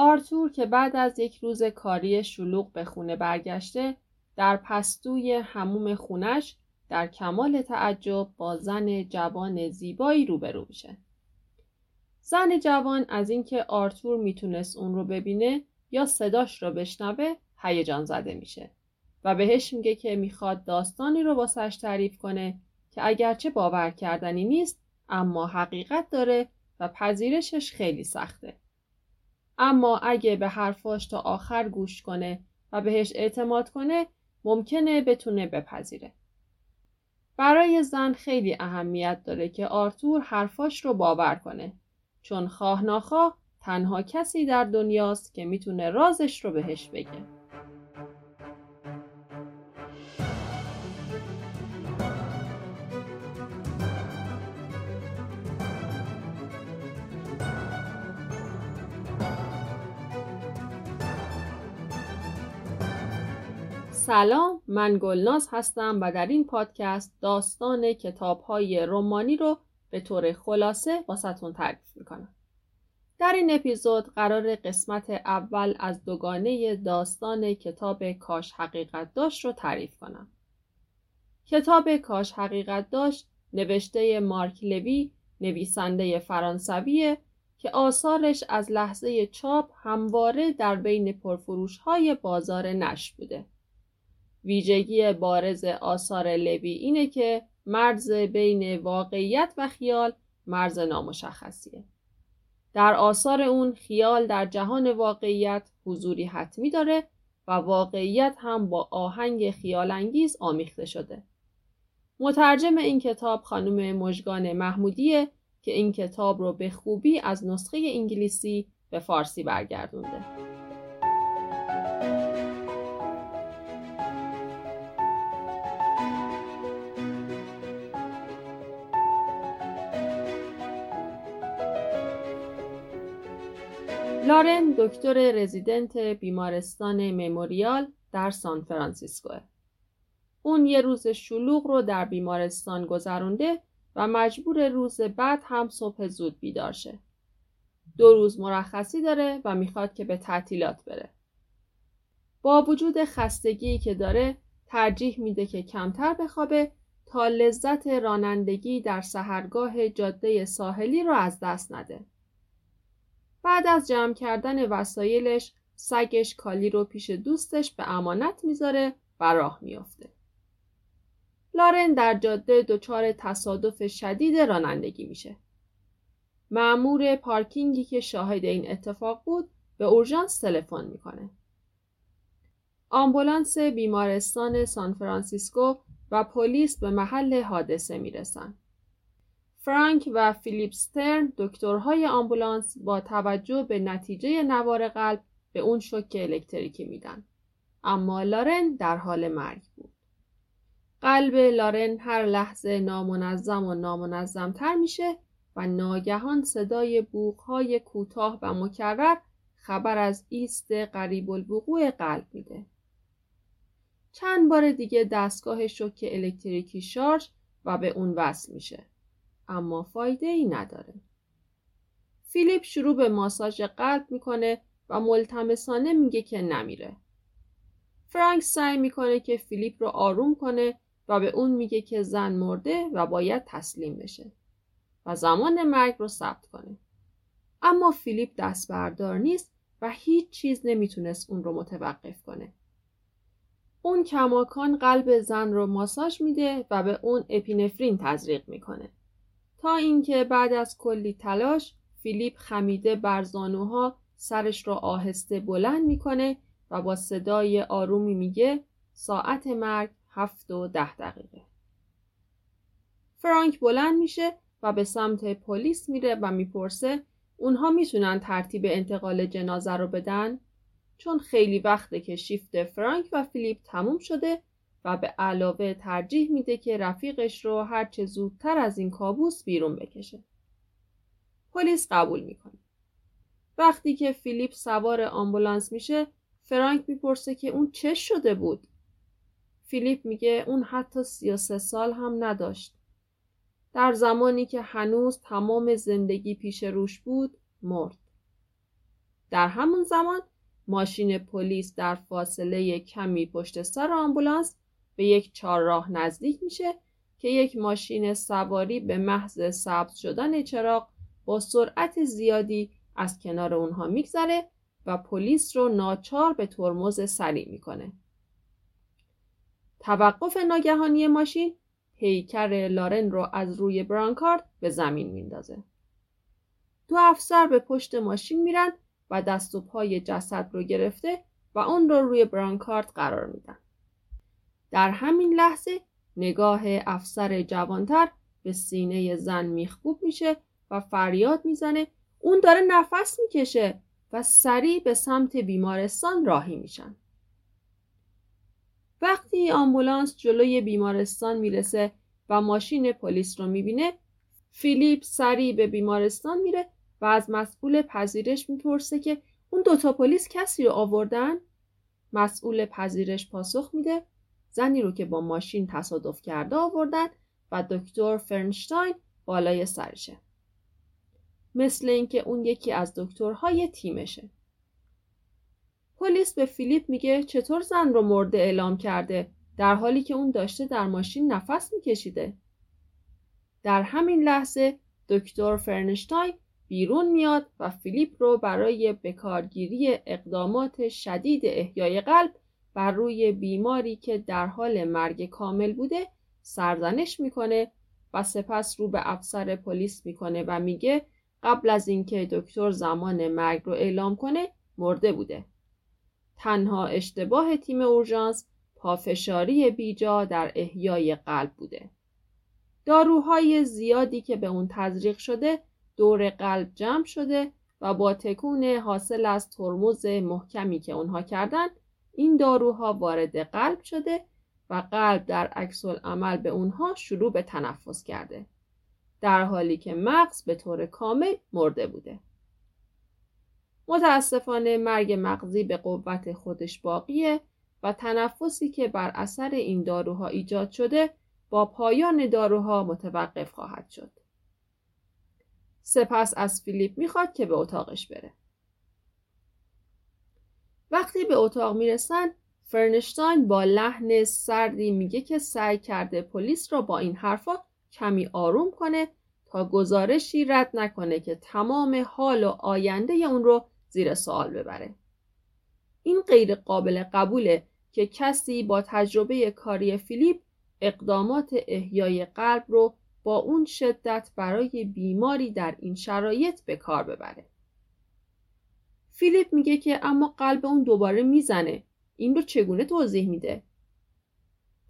آرتور که بعد از یک روز کاری شلوغ به خونه برگشته در پستوی هموم خونش در کمال تعجب با زن جوان زیبایی روبرو میشه. زن جوان از اینکه آرتور می‌تونست اون رو ببینه یا صداش رو بشنوه هیجان زده میشه و بهش میگه که می‌خواد داستانی رو واسش تعریف کنه که اگرچه باور کردنی نیست اما حقیقت داره و پذیرشش خیلی سخته. اما اگه به حرفاش تا آخر گوش کنه و بهش اعتماد کنه ممکنه بتونه بپذیره. برای زن خیلی اهمیت داره که آرتور حرفاش رو باور کنه چون خواه ناخواه تنها کسی در دنیاست که می‌تونه رازش رو بهش بگه. سلام من گلناز هستم و در این پادکست داستان کتاب های رومانی رو به طور خلاصه واسهتون تعریف می‌کنم. در این اپیزود قرار قسمت اول از دوگانه داستان کتاب کاش حقیقت داشت رو تعریف کنم. کتاب کاش حقیقت داشت نوشته مارک لوی نویسنده فرانسویه که آثارش از لحظه چاپ همواره در بین پرفروش های بازار نشر بوده. ویژگی بارز آثار لوی اینه که مرز بین واقعیت و خیال مرز نامشخصیه. در آثار اون خیال در جهان واقعیت حضوری حتمی داره و واقعیت هم با آهنگ خیالانگیز آمیخته شده. مترجم این کتاب خانم مژگان محمودیه که این کتاب رو به خوبی از نسخه انگلیسی به فارسی برگردونده. لارن دکتر رزیدنت بیمارستان مموریال در سان فرانسیسکو. اون یه روز شلوغ رو در بیمارستان گذرونده و مجبور روز بعد هم صبح زود بیدار شه. دو روز مرخصی داره و می‌خواد که به تعطیلات بره. با وجود خستگی که داره ترجیح میده که کمتر بخوابه تا لذت رانندگی در سهرگاه جاده ساحلی رو از دست نده. بعد از جمع کردن وسایلش سگش کالی رو پیش دوستش به امانت می‌ذاره و راه میافته. لارن در جاده دچار تصادف شدید رانندگی میشه. مأمور پارکینگی که شاهد این اتفاق بود به اورژانس تلفن می‌کنه. آمبولانس بیمارستان سان فرانسیسکو و پلیس به محل حادثه می‌رسن. فرانک و فیلیپ سترن دکترهای آمبولانس با توجه به نتیجه نوار قلب به اون شوک الکتریکی میدن. اما لارن در حال مرگ بود. قلب لارن هر لحظه نامنظم و نامنظم تر میشه و ناگهان صدای بوق‌های کوتاه و مکرر خبر از ایست قریب الوقوع قلب میده. چند بار دیگه دستگاه شوک الکتریکی شارژ و به اون وصل میشه. اما فایده ای نداره. فیلیپ شروع به ماساژ قلب می‌کنه و ملتمسانه میگه که نمیره. فرانک سعی می‌کنه که فیلیپ رو آروم کنه و به اون میگه که زن مرده و باید تسلیم بشه و زمان مرگ رو ثبت کنه. اما فیلیپ دست بردار نیست و هیچ چیز نمی‌تونست اون رو متوقف کنه. اون کماکان قلب زن رو ماساژ میده و به اون اپینفرین تزریق می‌کنه. تا اینکه بعد از کلی تلاش فیلیپ خمیده بر زانوها سرش را آهسته بلند می‌کنه و با صدای آرومی میگه ساعت مرگ هفت و ده دقیقه. فرانک بلند میشه و به سمت پلیس میره و می‌پرسه اونها می‌تونن ترتیب انتقال جنازه رو بدن؟ چون خیلی وقته که شیفت فرانک و فیلیپ تموم شده و به علاوه ترجیح میده که رفیقش رو هرچه زودتر از این کابوس بیرون بکشه. پلیس قبول می‌کنه. وقتی که فیلیپ سوار آمبولانس میشه فرانک می‌پرسه که اون چه شده بود؟ فیلیپ میگه اون حتی 33 سال هم نداشت. در زمانی که هنوز تمام زندگی پیش روش بود مرد. در همون زمان ماشین پلیس در فاصله کمی پشت سر آمبولانس به یک چهارراه نزدیک میشه که یک ماشین سواری به محض سبز شدن چراغ با سرعت زیادی از کنار اونها میگذره و پلیس رو ناچار به ترمز سریع می‌کنه. توقف ناگهانی ماشین پیکر لارن رو از روی برانکارد به زمین میندازه. دو افسر به پشت ماشین میرن و دست و پای جسد رو گرفته و اون رو روی برانکارد قرار میدن. در همین لحظه نگاه افسر جوانتر به سینه زن میخکوب میشه و فریاد می‌زنه اون داره نفس می‌کشه و سریع به سمت بیمارستان راهی میشن. وقتی آمبولانس جلوی بیمارستان می‌رسه و ماشین پلیس رو می‌بینه فیلیپ سریع به بیمارستان میره و از مسئول پذیرش می‌پرسه که اون دوتا پلیس کسی رو آوردن؟ مسئول پذیرش پاسخ میده زنی رو که با ماشین تصادف کرده آوردن و دکتر فرنشتاین بالای سرشه. مثل اینکه اون یکی از دکترهای تیمشه. پلیس به فیلیپ میگه چطور زن رو مرده اعلام کرده در حالی که اون داشته در ماشین نفس میکشیده. در همین لحظه دکتر فرنشتاین بیرون میاد و فیلیپ رو برای بکارگیری اقدامات شدید احیای قلب بر روی بیماری که در حال مرگ کامل بوده سرزنش می‌کنه و سپس رو به افسر پلیس می‌کنه و میگه قبل از اینکه دکتر زمان مرگ رو اعلام کنه مرده بوده. تنها اشتباه تیم اورژانس پافشاری بیجا در احیای قلب بوده. داروهای زیادی که به اون تزریق شده دور قلب جمع شده و با تکون حاصل از ترمز محکمی که اونها کردن این داروها وارد قلب شده و قلب در عکس عمل به اونها شروع به تنفس کرده در حالی که مغز به طور کامل مرده بوده متاسفانه مرگ مغزی به قوت خودش باقیه و تنفسی که بر اثر این داروها ایجاد شده با پایان داروها متوقف خواهد شد. سپس از فیلیپ می‌خواد که به اتاقش بره. وقتی به اتاق می‌رسن فرنشتاین با لحن سردی میگه که سعی کرده پلیس را با این حرفا کمی آروم کنه تا گزارشی رد نکنه که تمام حال و آینده اون رو زیر سوال ببره. این غیر قابل قبوله که کسی با تجربه کاری فیلیپ اقدامات احیای قلب رو با اون شدت برای بیماری در این شرایط به کار ببره. فیلیپ میگه که اما قلب اون دوباره می‌زنه. این رو چگونه توضیح میده؟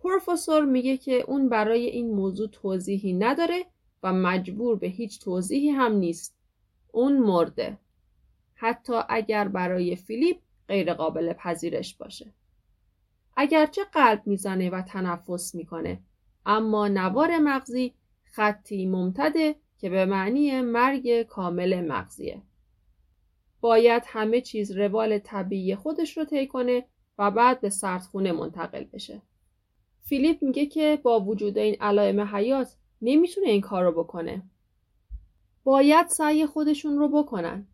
پروفسور میگه که اون برای این موضوع توضیحی نداره و مجبور به هیچ توضیحی هم نیست. اون مرده. حتی اگر برای فیلیپ غیر قابل پذیرش باشه. اگرچه قلب می‌زنه و تنفس می‌کنه اما نوار مغزی خطی ممتده که به معنی مرگ کامل مغزیه. باید همه چیز روال طبیعی خودش رو طی کنه و بعد به سردخونه منتقل بشه. فیلیپ میگه که با وجود این علائم حیات نمی‌تونه این کار رو بکنه. باید سعی خودشون رو بکنن.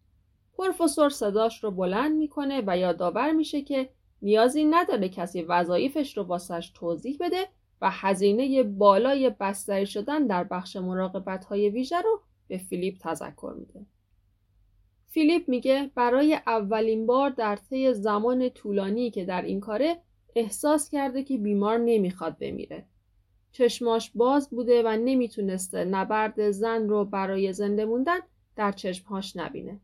پروفسور صداش رو بلند می‌کنه و یادآور میشه که نیازی نداره کسی وظایفش رو واسش توضیح بده و هزینه بالای بستری شدن در بخش مراقبت های ویژه رو به فیلیپ تذکر میده. فیلیپ میگه برای اولین بار در طی زمان طولانی که در این کاره احساس کرده که بیمار نمی‌خواد بمیره. چشماش باز بوده و نمی‌تونسته نبرد زن رو برای زنده موندن در چشمهاش نبینه.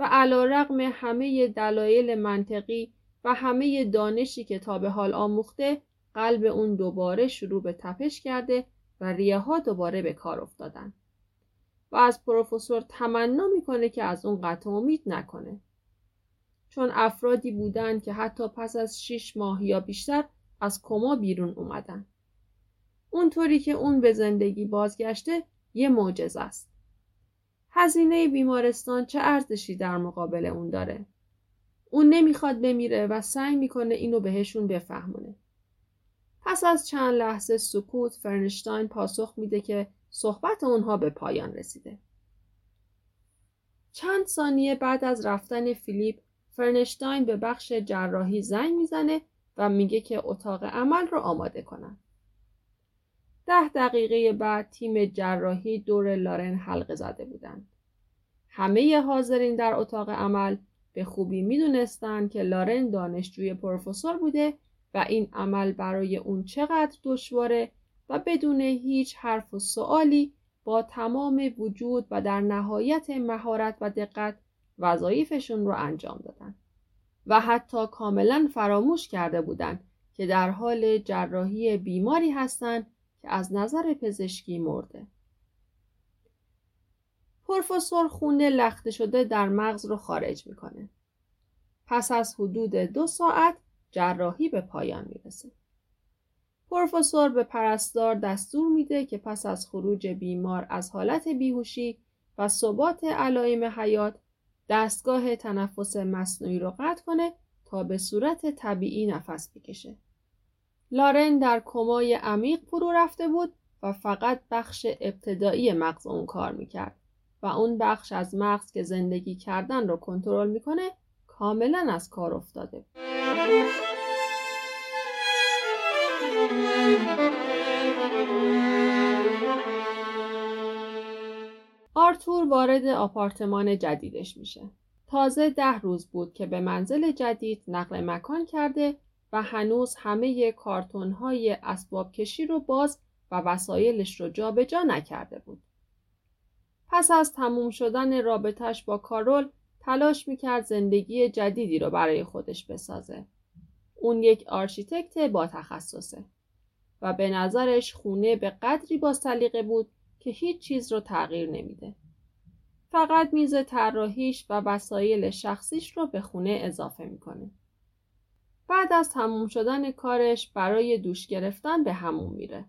و علا رقم همه دلایل منطقی و همه دانشی که تا به حال آموخته قلب اون دوباره شروع به تپش کرده و ریه ها دوباره به کار افتادن. و از پروفسور تمنا می‌کنه که از اون قطع امید نکنه. چون افرادی بودن که حتی پس از شیش ماه یا بیشتر از کما بیرون اومدن. اونطوری که اون به زندگی بازگشته یه معجزه است. هزینه بیمارستان چه ارزشی در مقابل اون داره؟ اون نمی‌خواد بمیره و سعی می‌کنه اینو بهشون بفهمونه. پس از چند لحظه سکوت فرنشتاین پاسخ میده که صحبت اونها به پایان رسیده. چند ثانیه بعد از رفتن فیلیپ فرنشتاین به بخش جراحی زنگ می‌زنه و میگه که اتاق عمل رو آماده کنن. ده دقیقه بعد تیم جراحی دور لارن حلقه زده بودند. همه حاضرین در اتاق عمل به خوبی می‌دونستند که لارن دانشجوی پروفسور بوده و این عمل برای اون چقدر دشواره و بدون هیچ حرف و سوالی با تمام وجود و در نهایت مهارت و دقت وظایفشون رو انجام دادن و حتی کاملا فراموش کرده بودند که در حال جراحی بیماری هستند که از نظر پزشکی مرده. پروفسور خونه لخته شده در مغز رو خارج می‌کنه. پس از حدود دو ساعت جراحی به پایان می‌رسه. پروفسور به پرستار دستور میده که پس از خروج بیمار از حالت بیهوشی و ثبات علائم حیات دستگاه تنفس مصنوعی رو قطع کنه تا به صورت طبیعی نفس بکشه. لارن در کمای عمیق فرو رفته بود و فقط بخش ابتدایی مغز اون کار می‌کرد و اون بخش از مغز که زندگی کردن رو کنترل می‌کنه کاملا از کار افتاده آرتور وارد آپارتمان جدیدش میشه. تازه ده روز بود که به منزل جدید نقل مکان کرده و هنوز همه کارتون های اسباب کشی رو باز و وسایلش رو جابجا جا نکرده بود. پس از تموم شدن رابطش با کارول تلاش می‌کرد زندگی جدیدی رو برای خودش بسازه. اون یک آرشیتکت با تخصصه و به نظرش خونه به قدری با سلیقه بود که هیچ چیز رو تغییر نمیده. فقط میز طراحیش و وسایل شخصیش رو به خونه اضافه می‌کنه. بعد از تموم شدن کارش برای دوش گرفتن به حموم میره.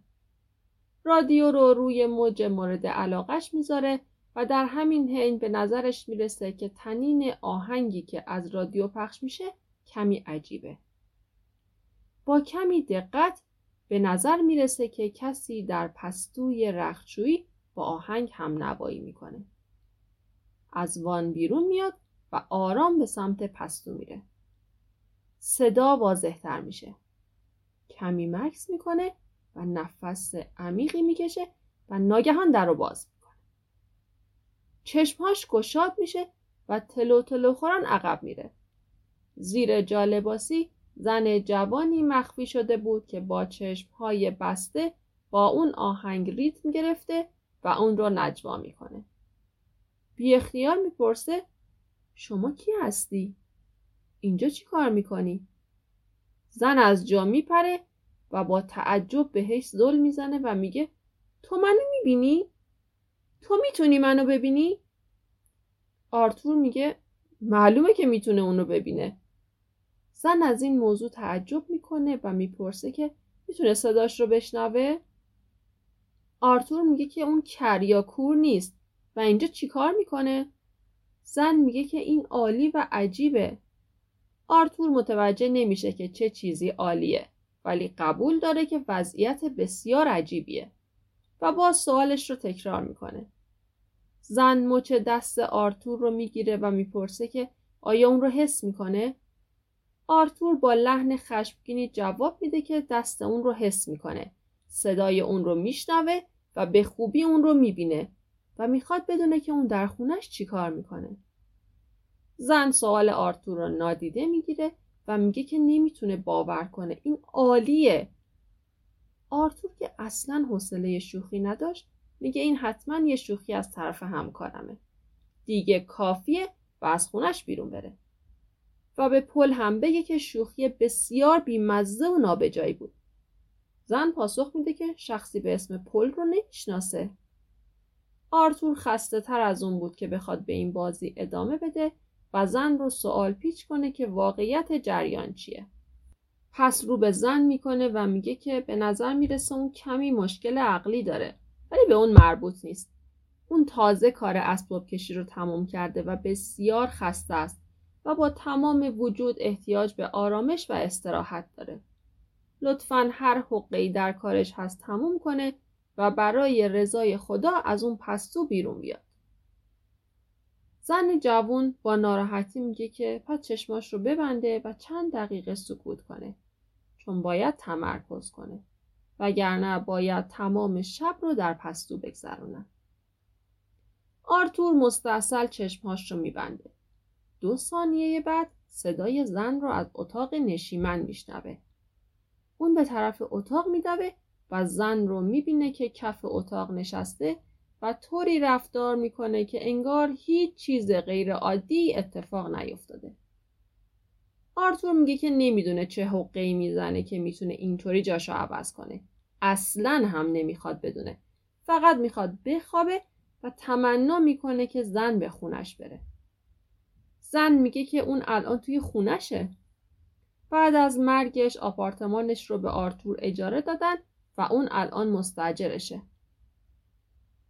رادیو رو روی موج مورد علاقش می‌ذاره و در همین حین به نظرش می‌رسه که تنین آهنگی که از رادیو پخش میشه کمی عجیبه. با کمی دقت به نظر می‌رسه که کسی در پستوی رخچویی با آهنگ هم نوایی می‌کنه. از وان بیرون میاد و آرام به سمت پستو میره. صدا واضحتر میشه. کمی مکس می‌کنه و نفس عمیقی می‌کشه و ناگهان در رو باز می‌کنه. چشمهاش گشاد میشه و تلو تلو خوران عقب میره. زیر جالباسی زن جوانی مخفی شده بود که با چشمهای بسته با اون آهنگ ریتم گرفته و اون رو نجوا می‌کنه. بی اختیار می‌پرسه شما کی هستی؟ اینجا چی کار می‌کنی؟ زن از جا میپره و با تعجب بهش زل می‌زنه و میگه تو منو می‌بینی؟ تو می‌تونی منو ببینی؟ آرتور میگه معلومه که می‌تونه اونو ببینه. زن از این موضوع تعجب می‌کنه و می‌پرسه که می‌تونه صداش رو بشنوه؟ آرتور میگه که اون کر یا کور نیست و اینجا چیکار می‌کنه؟ زن میگه که این عالی و عجیبه. آرتور متوجه نمیشه که چه چیزی عالیه ولی قبول داره که وضعیت بسیار عجیبیه و با سوالش رو تکرار می‌کنه. زن مچ دست آرتور رو می‌گیره و می‌پرسه که آیا اون رو حس می‌کنه؟ آرتور با لحن خشمگینی جواب میده که دست اون رو حس می‌کنه. صدای اون رو میشنوه و به خوبی اون رو می‌بینه و می‌خواد بدونه که اون در خونش چیکار می‌کنه. زن سوال آرتور رو نادیده می‌گیره و میگه که نمی‌تونه باور کنه این عالیه. آرتور که اصلا حوصله شوخی نداشت میگه این حتما یه شوخی از طرف همکارمه. دیگه کافیه و از خونش بیرون بره. و به پل هم بگه که شوخی بسیار بیمزه و نابجایی بود. زن پاسخ میده که شخصی به اسم پل رو نمی‌شناسه. آرتور خسته تر از اون بود که بخواد به این بازی ادامه بده و زن رو سوال پیچ کنه که واقعیت جریان چیه. پس رو به زن می‌کنه و میگه که به نظر می‌رسه اون کمی مشکل عقلی داره ولی به اون مربوط نیست. اون تازه کار اسباب کشی رو تموم کرده و بسیار خسته است و با تمام وجود احتیاج به آرامش و استراحت داره. لطفا هر حقی در کارش هست تموم کنه و برای رضای خدا از اون پستو بیرون بیاد. زن جوون با ناراحتی میگه که پس چشماش رو ببنده و چند دقیقه سکوت کنه. چون باید تمرکز کنه. وگرنه باید تمام شب رو در پستو بگذرونن آرتور مستاصل چشمهاش رو میبنده. دو ثانیه بعد صدای زن رو از اتاق نشیمن میشنوه. اون به طرف اتاق میدوه و زن رو می‌بینه که کف اتاق نشسته و طوری رفتار می‌کنه که انگار هیچ چیز غیر عادی اتفاق نیفتاده. آرتور میگه که نمی‌دونه چه حقی می‌زنه که می‌تونه اینطوری جاشو عوض کنه. اصلا هم نمی‌خواد بدونه. فقط می‌خواد بخوابه و تمنا می‌کنه که زن به خونش بره. زن میگه که اون الان توی خونشه. بعد از مرگش آپارتمانش رو به آرتور اجاره دادن و اون الان مستجرشه.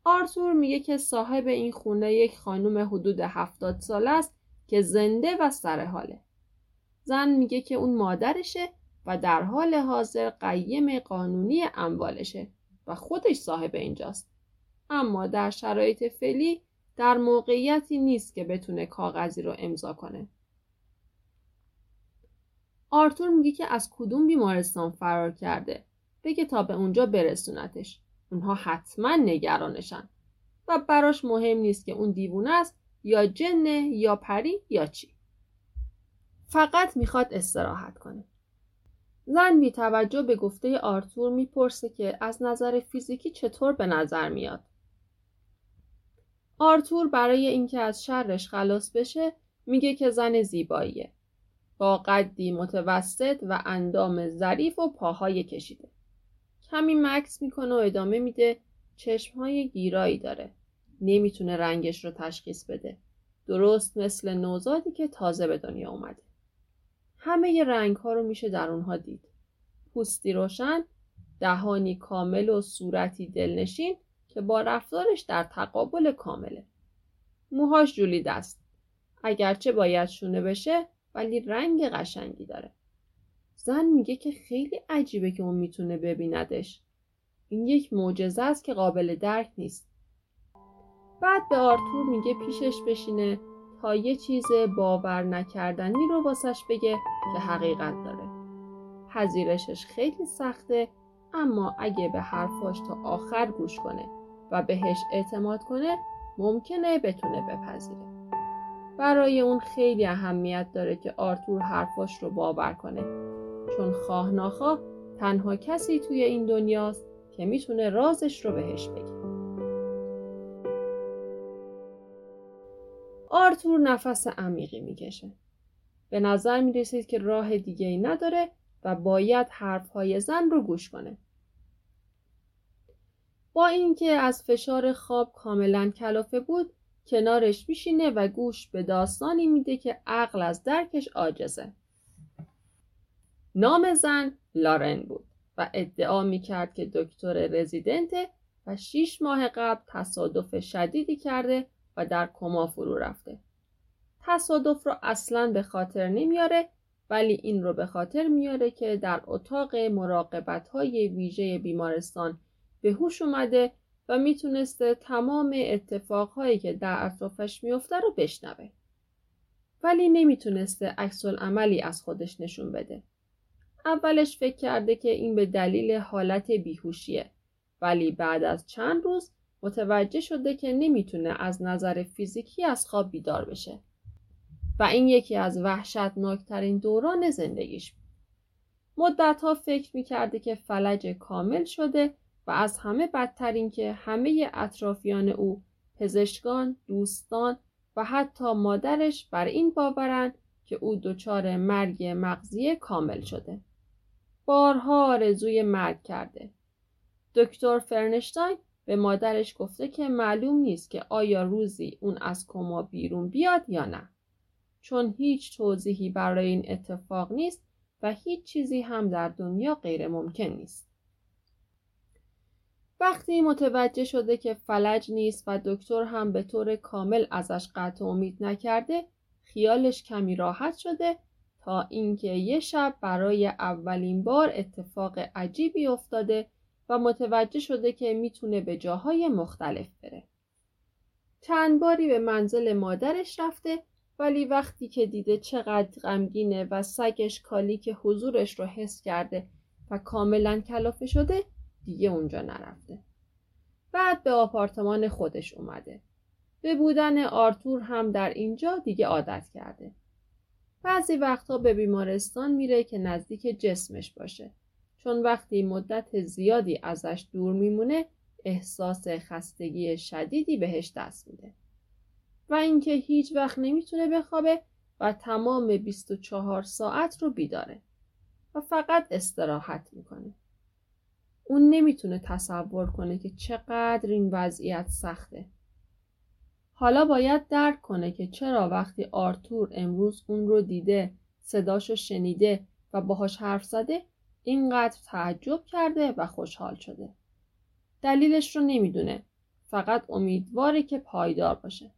آرتور میگه که صاحب این خونه یک خانم حدود هفتاد سال است که زنده و سر حاله. زن میگه که اون مادرشه و در حال حاضر قیم قانونی اموالشه و خودش صاحب اینجاست. اما در شرایط فعلی در موقعیتی نیست که بتونه کاغذی رو امضا کنه. آرتور میگه که از کدوم بیمارستان فرار کرده بگه تا به اونجا برسونتش. اونها حتما نگرانشن و براش مهم نیست که اون دیوونه است یا جنه یا پری یا چی. فقط می‌خواد استراحت کنه. زن بی توجه به گفته آرتور می‌پرسه که از نظر فیزیکی چطور به نظر میاد. آرتور برای اینکه از شرش خلاص بشه میگه که زن زیباییه. با قدی متوسط و اندام ظریف و پاهای کشیده. کمی مکس می‌کنه و ادامه میده چشمهای گیرایی داره. نمی‌تونه رنگش رو تشخیص بده. درست مثل نوزادی که تازه به دنیا اومده. همه ی رنگ ها رو میشه در اونها دید. پوستی روشن، دهانی کامل و صورتی دلنشین که با رفتارش در تقابل کامله. موهاش جولیده است. اگرچه باید شونه بشه ولی رنگ قشنگی داره. زن میگه که خیلی عجیبه که اون می‌تونه ببیندش. این یک معجزه است که قابل درک نیست. بعد به آرتور میگه پیشش بشینه تا یه چیز باور نکردنی رو واسش بگه که حقیقت داره. پذیرشش خیلی سخته اما اگه به حرفاش تا آخر گوش کنه و بهش اعتماد کنه ممکنه بتونه بپذیره. برای اون خیلی اهمیت داره که آرتور حرفاش رو باور کنه چون خواه ناخواه تنها کسی توی این دنیاست که می‌تونه رازش رو بهش بگه. آرتور نفس عمیقی می‌کشه. به نظر می‌رسید که راه دیگه ای نداره و باید حرفهای زن رو گوش کنه. با اینکه از فشار خواب کاملا کلافه بود کنارش میشینه و گوش به داستانی میده که عقل از درکش عاجزه. نام زن لارن بود و ادعا می‌کرد که دکتر رزیدنته و شیش ماه قبل تصادف شدیدی کرده و در کما فرو رفته. تصادف رو اصلا به خاطر نمیاره ولی این رو به خاطر میاره که در اتاق مراقبت های ویژه بیمارستان به هوش اومده و می‌تونسته تمام اتفاقهایی که در اطرافش میفته رو بشنوه. ولی نمی‌تونسته عکس عملی از خودش نشون بده. اولش فکر کرده که این به دلیل حالت بیهوشیه ولی بعد از چند روز متوجه شده که نمی‌تونه از نظر فیزیکی از خواب بیدار بشه و این یکی از وحشتناکترین دوران زندگیش بود. مدتها فکر می‌کرده که فلج کامل شده و از همه بدتر که همه اطرافیان او پزشکان، دوستان و حتی مادرش بر این باورند که او دچار مرگ مغزی کامل شده. بارها آرزوی مرگ کرده. دکتر فرنشتاین به مادرش گفته که معلوم نیست که آیا روزی اون از کما بیرون بیاد یا نه. چون هیچ توضیحی برای این اتفاق نیست و هیچ چیزی هم در دنیا غیر ممکن نیست. وقتی متوجه شده که فلج نیست و دکتر هم به طور کامل ازش قطع امید نکرده خیالش کمی راحت شده تا اینکه یه شب برای اولین بار اتفاق عجیبی افتاده و متوجه شده که می‌تونه به جاهای مختلف بره. چند باری به منزل مادرش رفته ولی وقتی که دیده چقدر غمگینه و سگش کالی که حضورش رو حس کرده و کاملا کلافه شده دیگه اونجا نرفته. بعد به آپارتمان خودش اومده. به بودن آرتور هم در اینجا دیگه عادت کرده. بعضی وقتها به بیمارستان میره که نزدیک جسمش باشه. چون وقتی مدت زیادی ازش دور میمونه احساس خستگی شدیدی بهش دست میده. و اینکه هیچ وقت نمی‌تونه بخوابه و تمام 24 ساعت رو بیداره و فقط استراحت می‌کنه. اون نمی‌تونه تصور کنه که چقدر این وضعیت سخته. حالا باید درک کنه که چرا وقتی آرتور امروز اون رو دیده، صداشو شنیده و باهاش حرف زده اینقدر تعجب کرده و خوشحال شده. دلیلش رو نمی‌دونه. فقط امیدواره که پایدار باشه.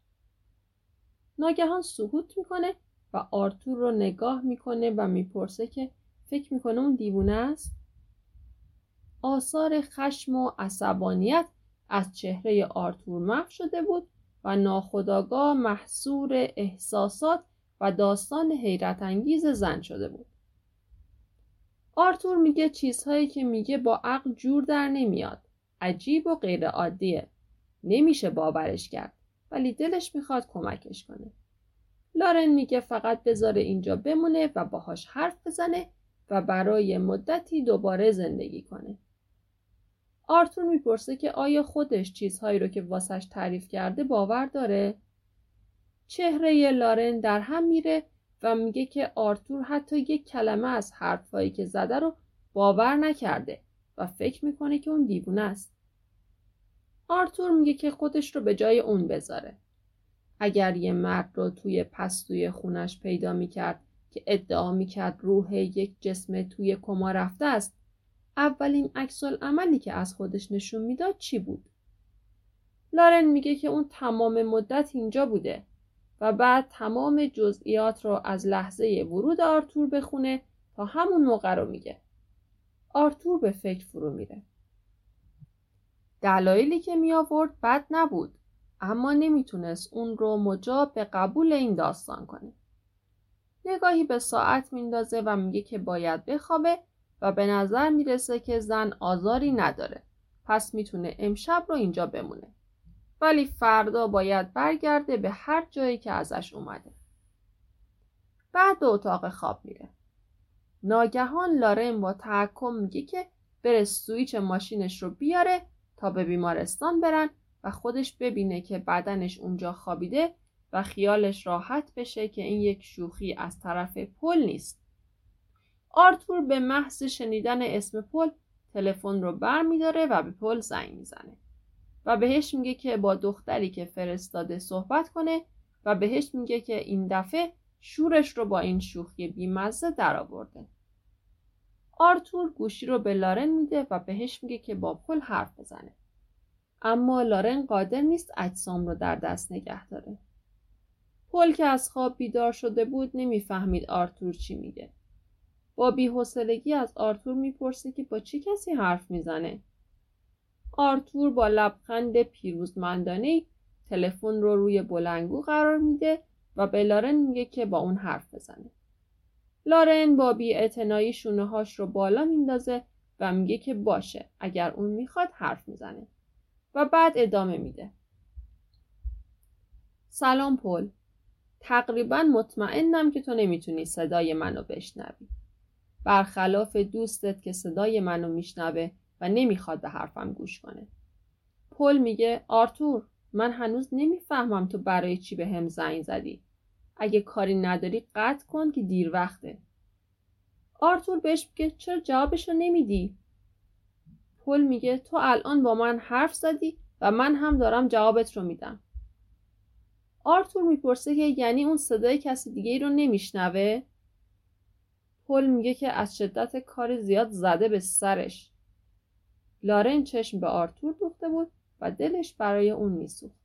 ناگهان سکوت می‌کنه و آرتور رو نگاه می‌کنه و می‌پرسه که فکر می‌کنه اون دیوونه است؟ آثار خشم و عصبانیت از چهره آرتور محو شده بود و ناخداگاه محصور احساسات و داستان حیرت انگیز زن شده بود. آرتور میگه چیزهایی که میگه با عقل جور در نمیاد. عجیب و غیر عادیه. نمیشه باورش کرد. ولی دلش می‌خواد کمکش کنه. لارن میگه فقط بذاره اینجا بمونه و باهاش حرف بزنه و برای مدتی دوباره زندگی کنه. آرتور می‌پرسه که آیا خودش چیزهایی رو که واسش تعریف کرده باور داره؟ چهره لارن در هم میره و میگه که آرتور حتی یک کلمه از حرفهایی که زده رو باور نکرده و فکر می‌کنه که اون دیوونه است. آرتور میگه که خودش رو به جای اون بذاره. اگر یه مرد رو توی پستوی خونش پیدا می‌کرد که ادعا می‌کرد روح یک جسم توی کما رفته است اولین عکس عملی که از خودش نشون می‌داد چی بود؟ لارن میگه که اون تمام مدت اینجا بوده و بعد تمام جزئیات رو از لحظه ورود آرتور بخونه تا همون موقع رو میگه. آرتور به فکر فرو میره. دلایلی که می آورد بد نبود اما نمی‌تونست اون رو مجاب به قبول این داستان کنه. نگاهی به ساعت میندازه و میگه که باید بخوابه و به نظر می‌رسه که زن آزاری نداره. پس می‌تونه امشب رو اینجا بمونه. ولی فردا باید برگرده به هر جایی که ازش اومده. بعد به اتاق خواب میره. ناگهان لارن با تحکم میگه که بره سویچ ماشینش رو بیاره تا به بیمارستان برن و خودش ببینه که بدنش اونجا خوابیده و خیالش راحت بشه که این یک شوخی از طرف پل نیست. آرتور به محض شنیدن اسم پل تلفن رو بر میداره و به پل زنگ می‌زنه و بهش میگه که با دختری که فرستاده صحبت کنه و بهش میگه که این دفعه شورش رو با این شوخی بیمزه درآورده. آرتور گوشی رو به لارن میده و بهش میگه که با پل حرف بزنه. اما لارن قادر نیست اجسام رو در دست نگه داره. پل که از خواب بیدار شده بود نمی‌فهمید آرتور چی میگه. با بیحسلگی از آرتور می‌پرسه که با چه کسی حرف می‌زنه. آرتور با لبخند پیروزمندانه تلفن رو روی بلنگو قرار میده و به لارن میگه که با اون حرف بزنه. لارن با بی شونه هاش رو بالا میندازه و میگه که باشه اگر اون می‌خواد حرف می‌زنه و بعد ادامه میده سلام پل تقریبا مطمئنم که تو نمی‌تونی صدای منو بشنوی برخلاف دوستت که صدای منو میشنوه و نمی‌خواد به حرفم گوش کنه. پل میگه آرتور من هنوز نمی‌فهمم تو برای چی به هم زنگ زدی. اگه کاری نداری قطع کن که دیر وقته. آرتور بهش میگه چرا جوابشو نمیدی؟ پل میگه تو الان با من حرف زدی و من هم دارم جوابت رو میدم. آرتور می‌پرسه که یعنی اون صدای کسی دیگه رو نمیشنوه؟ پل میگه که از شدت کار زیاد زده به سرش. لارن چشم به آرتور دوخته بود و دلش برای اون میسوخت.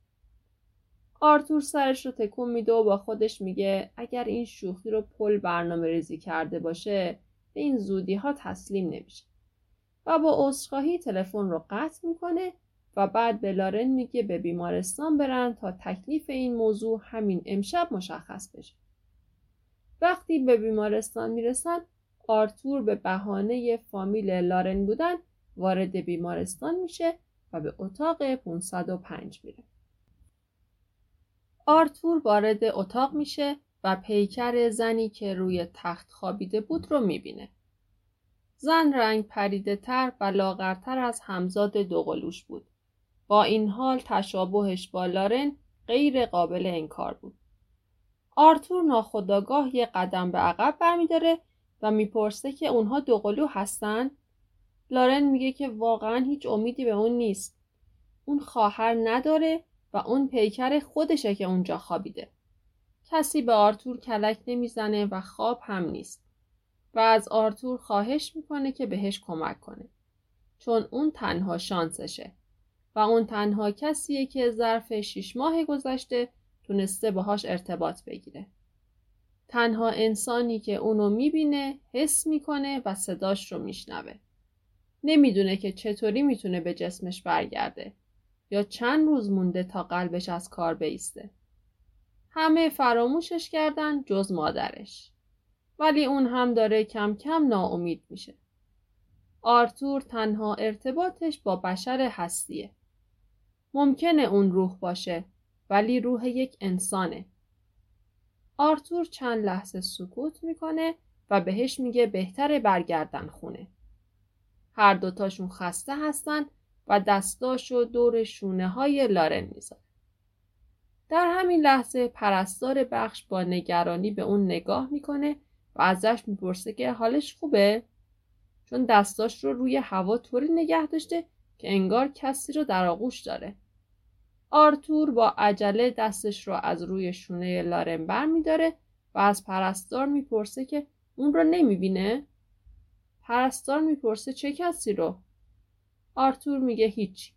آرتور سرش رو تکون میده و با خودش میگه اگر این شوخی رو پل برنامه ریزی کرده باشه به این زودی ها تسلیم نمیشه. و با عذرخواهی تلفن رو قطع می‌کنه و بعد به لارن میگه به بیمارستان برن تا تکلیف این موضوع همین امشب مشخص بشه. وقتی به بیمارستان می‌رسن آرتور به بهانه فامیل لارن بودن وارد بیمارستان میشه و به اتاق 505 میره. آرتور وارد اتاق میشه و پیکر زنی که روی تخت خوابیده بود رو می‌بینه. زن رنگ پریده تر و لاغرتر از همزاد دوقلوش بود. با این حال تشابهش با لارن غیر قابل انکار بود. آرتور ناخداگاه یه قدم به عقب برمیداره و می‌پرسه که اونها دوقلو هستن؟ لارن میگه که واقعا هیچ امیدی به اون نیست. اون خواهر نداره و اون پیکر خودشه که اونجا خوابیده. کسی به آرتور کلک نمی‌زنه و خواب هم نیست. و از آرتور خواهش می‌کنه که بهش کمک کنه. چون اون تنها شانسشه. و اون تنها کسیه که ظرف شیش ماه گذشته تونسته باهاش ارتباط بگیره. تنها انسانی که اونو می‌بینه، حس می‌کنه و صداش رو میشنوه. نمی‌دونه که چطوری می‌تونه به جسمش برگرده یا چند روز مونده تا قلبش از کار بیسته. همه فراموشش کردن جز مادرش. ولی اون هم داره کم کم ناامید میشه. آرتور تنها ارتباطش با بشر هستیه. ممکنه اون روح باشه ولی روح یک انسانه. آرتور چند لحظه سکوت می‌کنه و بهش میگه بهتره برگردن خونه. هر دوتاشون خسته هستن و دستاشو دور شونه های لارن می‌ذاره. در همین لحظه پرستار بخش با نگرانی به اون نگاه می‌کنه و ازش می‌پرسه که حالش خوبه؟ چون دستاش رو روی هوا طوری نگه داشته که انگار کسی رو در آغوش داره. آرتور با عجله دستش رو از روی شونه لارن بر میداره و از پرستار می‌پرسه که اون رو نمی‌بینه؟ پرستار می‌پرسه چه کسی رو؟ آرتور میگه هیچی.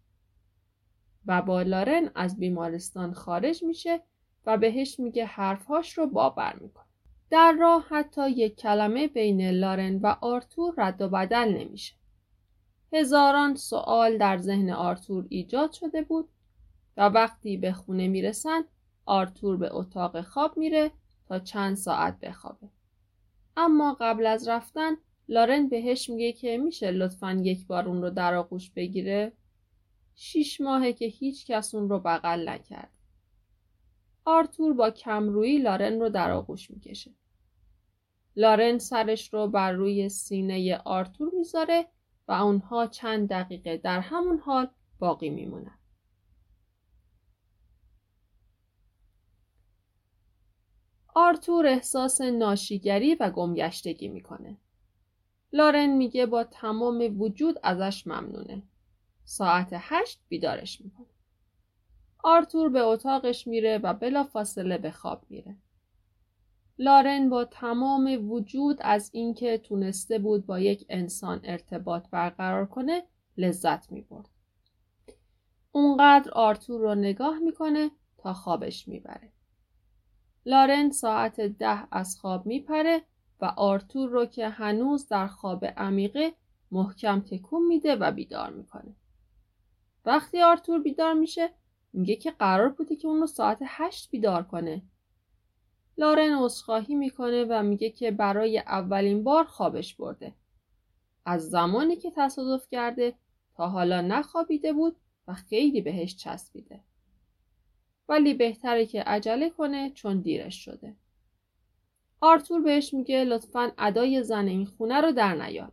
و با لارن از بیمارستان خارج میشه و بهش میگه حرفهاش رو باور می‌کنه. در راه حتی یک کلمه بین لارن و آرتور رد و بدل نمیشه. هزاران سوال در ذهن آرتور ایجاد شده بود و وقتی به خونه می‌رسن آرتور به اتاق خواب میره تا چند ساعت بخوابه. اما قبل از رفتن لارن بهش میگه که میشه لطفا یک بار اون رو در آغوش بگیره شیش ماهه که هیچ کس اون رو بغل نکرد. آرتور با کمرویی لارن رو در آغوش می‌کشه. لارن سرش رو بر روی سینه آرتور می‌ذاره و اونها چند دقیقه در همون حال باقی میمونن. آرتور احساس ناشیگری و گمگشتگی می‌کنه. لارن میگه با تمام وجود ازش ممنونه. ساعت هشت بیدارش می‌کنه. آرتور به اتاقش میره و بلا فاصله به خواب میره. لارن با تمام وجود از اینکه تونسته بود با یک انسان ارتباط برقرار کنه لذت می‌برد. اونقدر آرتور رو نگاه می‌کنه تا خوابش می‌بره. لارن ساعت ده از خواب میپره و آرتور رو که هنوز در خواب عمیقه محکم تکون میده و بیدار می‌کنه. وقتی آرتور بیدار میشه میگه که قرار بوده که اون رو ساعت هشت بیدار کنه. لارن عذرخواهی می‌کنه و میگه که برای اولین بار خوابش برده. از زمانی که تصادف کرده تا حالا نخوابیده بود و خیلی بهش چسبیده. ولی بهتره که عجله کنه چون دیرش شده. آرتور بهش میگه لطفا ادای زن این خونه رو در نیار.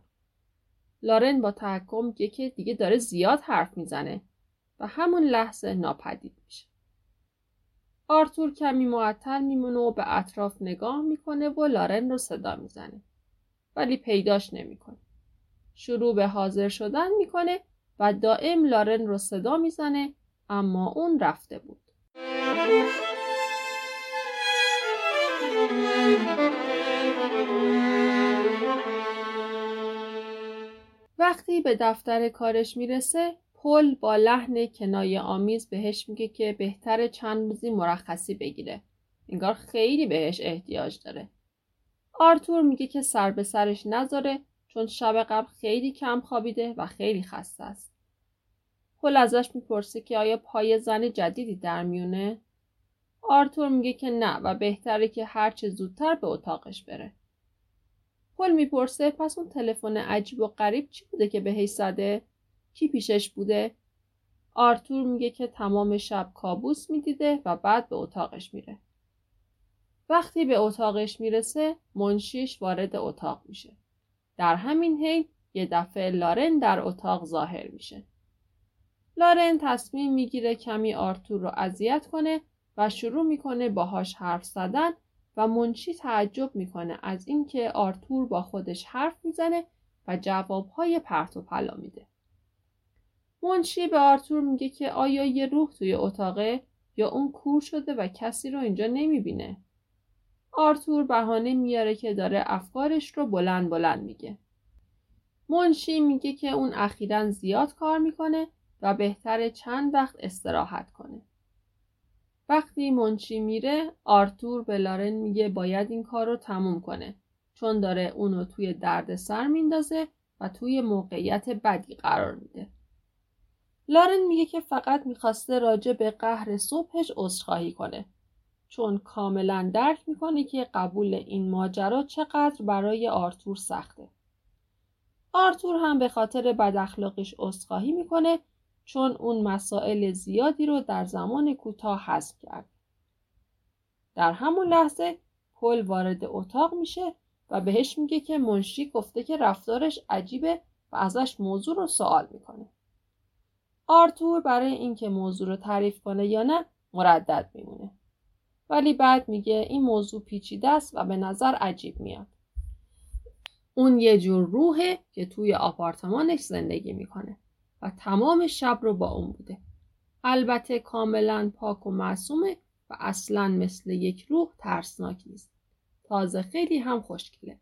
لارن با تحکم میگه که دیگه داره زیاد حرف می‌زنه و همون لحظه ناپدید میشه. آرتور کمی معطل میمونه و به اطراف نگاه می‌کنه و لارن رو صدا می‌زنه. ولی پیداش نمی‌کنه. شروع به حاضر شدن می‌کنه و دائم لارن رو صدا می‌زنه اما اون رفته بود. وقتی به دفتر کارش می‌رسه پل با لحن کنایه آمیز بهش میگه که بهتر چند روزی مرخصی بگیره. انگار خیلی بهش احتیاج داره. آرتور میگه که سر به سرش نذاره چون شب قبل خیلی کم خوابیده و خیلی خسته است. پل ازش می‌پرسه که آیا پای زن جدیدی در میونه؟ آرتور میگه که نه و بهتره که هرچه زودتر به اتاقش بره. پل می‌پرسه پس اون تلفن عجیب و غریب چی بوده که بهش زده؟ کی پیشش بوده؟ آرتور میگه که تمام شب کابوس می‌دیده و بعد به اتاقش میره. وقتی به اتاقش می‌رسه منشیش وارد اتاق میشه. در همین حین یه دفعه لارن در اتاق ظاهر میشه. لارن تصمیم می‌گیره کمی آرتور رو اذیت کنه و شروع می‌کنه باهاش حرف زدن و منشی تعجب می‌کنه از اینکه آرتور با خودش حرف می‌زنه و جوابهای پرت و پلا میده. منشی به آرتور میگه که آیا یه روح توی اتاقه یا اون کور شده و کسی رو اینجا نمی‌بینه. آرتور بهانه میاره که داره افکارش رو بلند بلند میگه. منشی میگه که اون اخیرا زیاد کار می‌کنه و بهتر چند وقت استراحت کنه. وقتی منشی میره آرتور به لارن میگه باید این کار رو تموم کنه چون داره اونو توی درد سر میندازه و توی موقعیت بدی قرار میده. لارن میگه که فقط می‌خواسته راجع به قهر صبحش عذرخواهی کنه چون کاملا درک می‌کنه که قبول این ماجرا چقدر برای آرتور سخته. آرتور هم به خاطر بداخلاقیش عذرخواهی می‌کنه چون اون مسائل زیادی رو در زمان کوتاه حذف کرد. در همون لحظه پل وارد اتاق میشه و بهش میگه که منشی گفته که رفتارش عجیبه و ازش موضوع رو سوال می‌کنه. آرتور برای اینکه موضوع رو تعریف کنه یا نه مردد میمونه. ولی بعد میگه این موضوع پیچیده است و به نظر عجیب میاد. اون یه جور روحه که توی آپارتمانش زندگی می‌کنه و تمام شب رو با اون بوده. البته کاملا پاک و معصومه و اصلا مثل یک روح ترسناک نیست. تازه خیلی هم خوشگله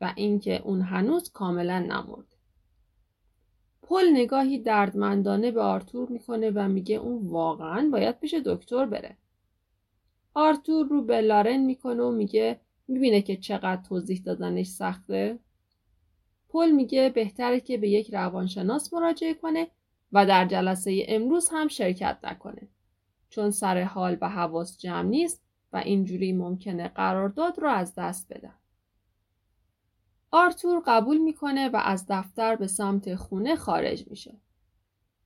و اینکه اون هنوز کاملا نمرده. پل نگاهی دردمندانه به آرتور می‌کنه و میگه اون واقعا باید پیش دکتر بره. آرتور رو به لارن می‌کنه و میگه می‌بینه که چقدر توضیح دادنش سخته. پل میگه بهتره که به یک روانشناس مراجعه کنه و در جلسه امروز هم شرکت نکنه. چون سر حال و حواس جمع نیست و اینجوری ممکنه قرارداد رو از دست بدن. آرتور قبول می‌کنه و از دفتر به سمت خونه خارج میشه.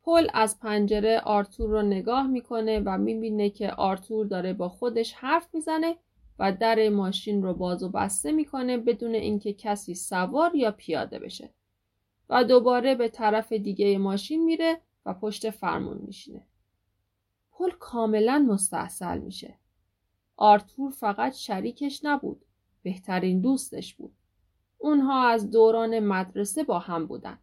پل از پنجره آرتور رو نگاه می‌کنه و می‌بینه که آرتور داره با خودش حرف می‌زنه و در ماشین رو باز و بسته می‌کنه بدون اینکه کسی سوار یا پیاده بشه و دوباره به طرف دیگه ماشین میره و پشت فرمون میشینه. پل کاملا مستحصل میشه. آرتور فقط شریکش نبود. بهترین دوستش بود. اونها از دوران مدرسه با هم بودن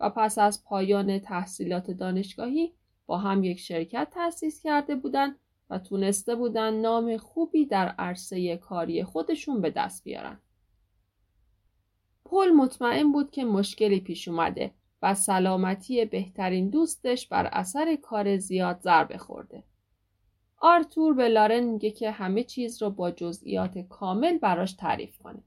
و پس از پایان تحصیلات دانشگاهی با هم یک شرکت تأسیس کرده بودند و تونسته بودن نام خوبی در عرصه کاری خودشون به دست بیارن. پل مطمئن بود که مشکلی پیش اومده و سلامتی بهترین دوستش بر اثر کار زیاد ضربه خورده. آرتور به لارن میگه که همه چیز رو با جزئیات کامل براش تعریف کنه.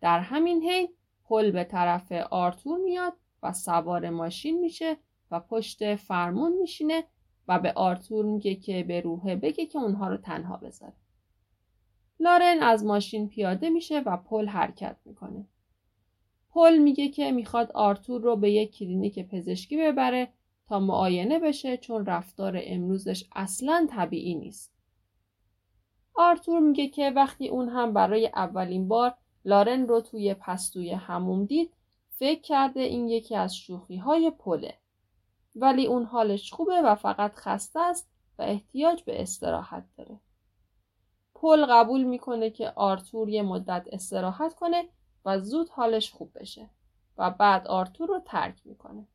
در همین حین پل به طرف آرتور میاد و سوار ماشین میشه و پشت فرمون میشینه و به آرتور میگه که به روحه بگه که اونها رو تنها بذاره. لارن از ماشین پیاده میشه و پل حرکت می‌کنه. پل میگه که می‌خواد آرتور رو به یک کلینیک پزشکی ببره تا معاینه بشه چون رفتار امروزش اصلا طبیعی نیست. آرتور میگه که وقتی اون هم برای اولین بار لارن رو توی پستوی حموم دید فکر کرده این یکی از شوخی های پله. ولی اون حالش خوبه و فقط خسته است و احتیاج به استراحت داره. پل قبول می‌کنه که آرتور یه مدت استراحت کنه و زود حالش خوب بشه و بعد آرتور رو ترک می‌کنه.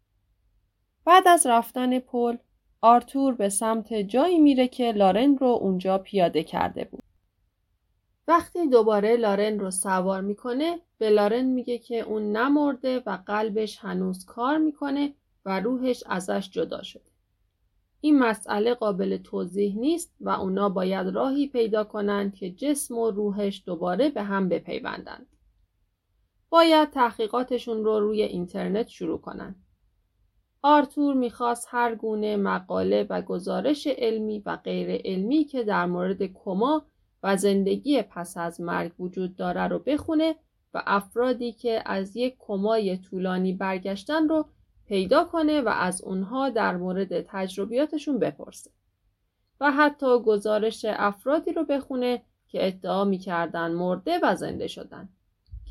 بعد از رفتن پل آرتور به سمت جایی میره که لارن رو اونجا پیاده کرده بود. وقتی دوباره لارن رو سوار می‌کنه به لارن میگه که اون نمرده و قلبش هنوز کار می‌کنه و روحش ازش جدا شده. این مسئله قابل توضیح نیست و اونا باید راهی پیدا کنند که جسم و روحش دوباره به هم بپیوندند. باید تحقیقاتشون رو روی اینترنت شروع کنند. آرتور می‌خواست هر گونه مقاله و گزارش علمی و غیر علمی که در مورد کما و زندگی پس از مرگ وجود داره رو بخونه و افرادی که از یک کمای طولانی برگشتن رو پیدا کنه و از اونها در مورد تجربیاتشون بپرسه و حتی گزارش افرادی رو بخونه که ادعا می‌کردن مرده و زنده شدن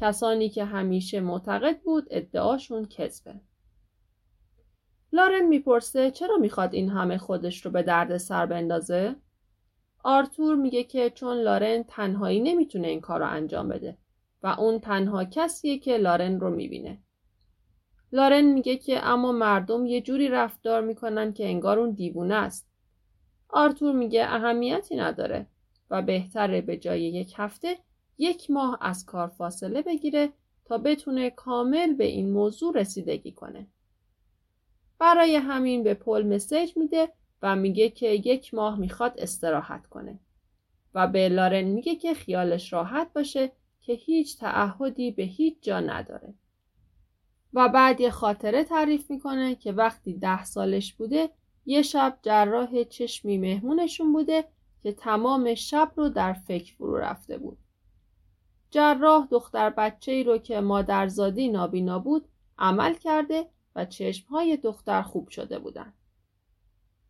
کسانی که همیشه معتقد بود ادعاشون کذبه لارن می‌پرسه چرا می‌خواد این همه خودش رو به درد سر بندازه؟ آرتور میگه که چون لارن تنهایی نمی‌تونه این کار رو انجام بده و اون تنها کسیه که لارن رو می‌بینه. لارن میگه که اما مردم یه جوری رفتار می‌کنن که انگار اون دیوونه است. آرتور میگه اهمیتی نداره و بهتره به جای یک هفته یک ماه از کار فاصله بگیره تا بتونه کامل به این موضوع رسیدگی کنه. برای همین به پل مسیج میده و میگه که یک ماه می‌خواد استراحت کنه و به لارن میگه که خیالش راحت باشه که هیچ تعهدی به هیچ جا نداره و بعد یه خاطره تعریف می‌کنه که وقتی ده سالش بوده یه شب جراح چشمی مهمونشون بوده که تمام شب رو در فکر فرو رفته بود. جراح دختر بچه ای رو که مادرزادی نابینا بود عمل کرده و چشمهای دختر خوب شده بودند.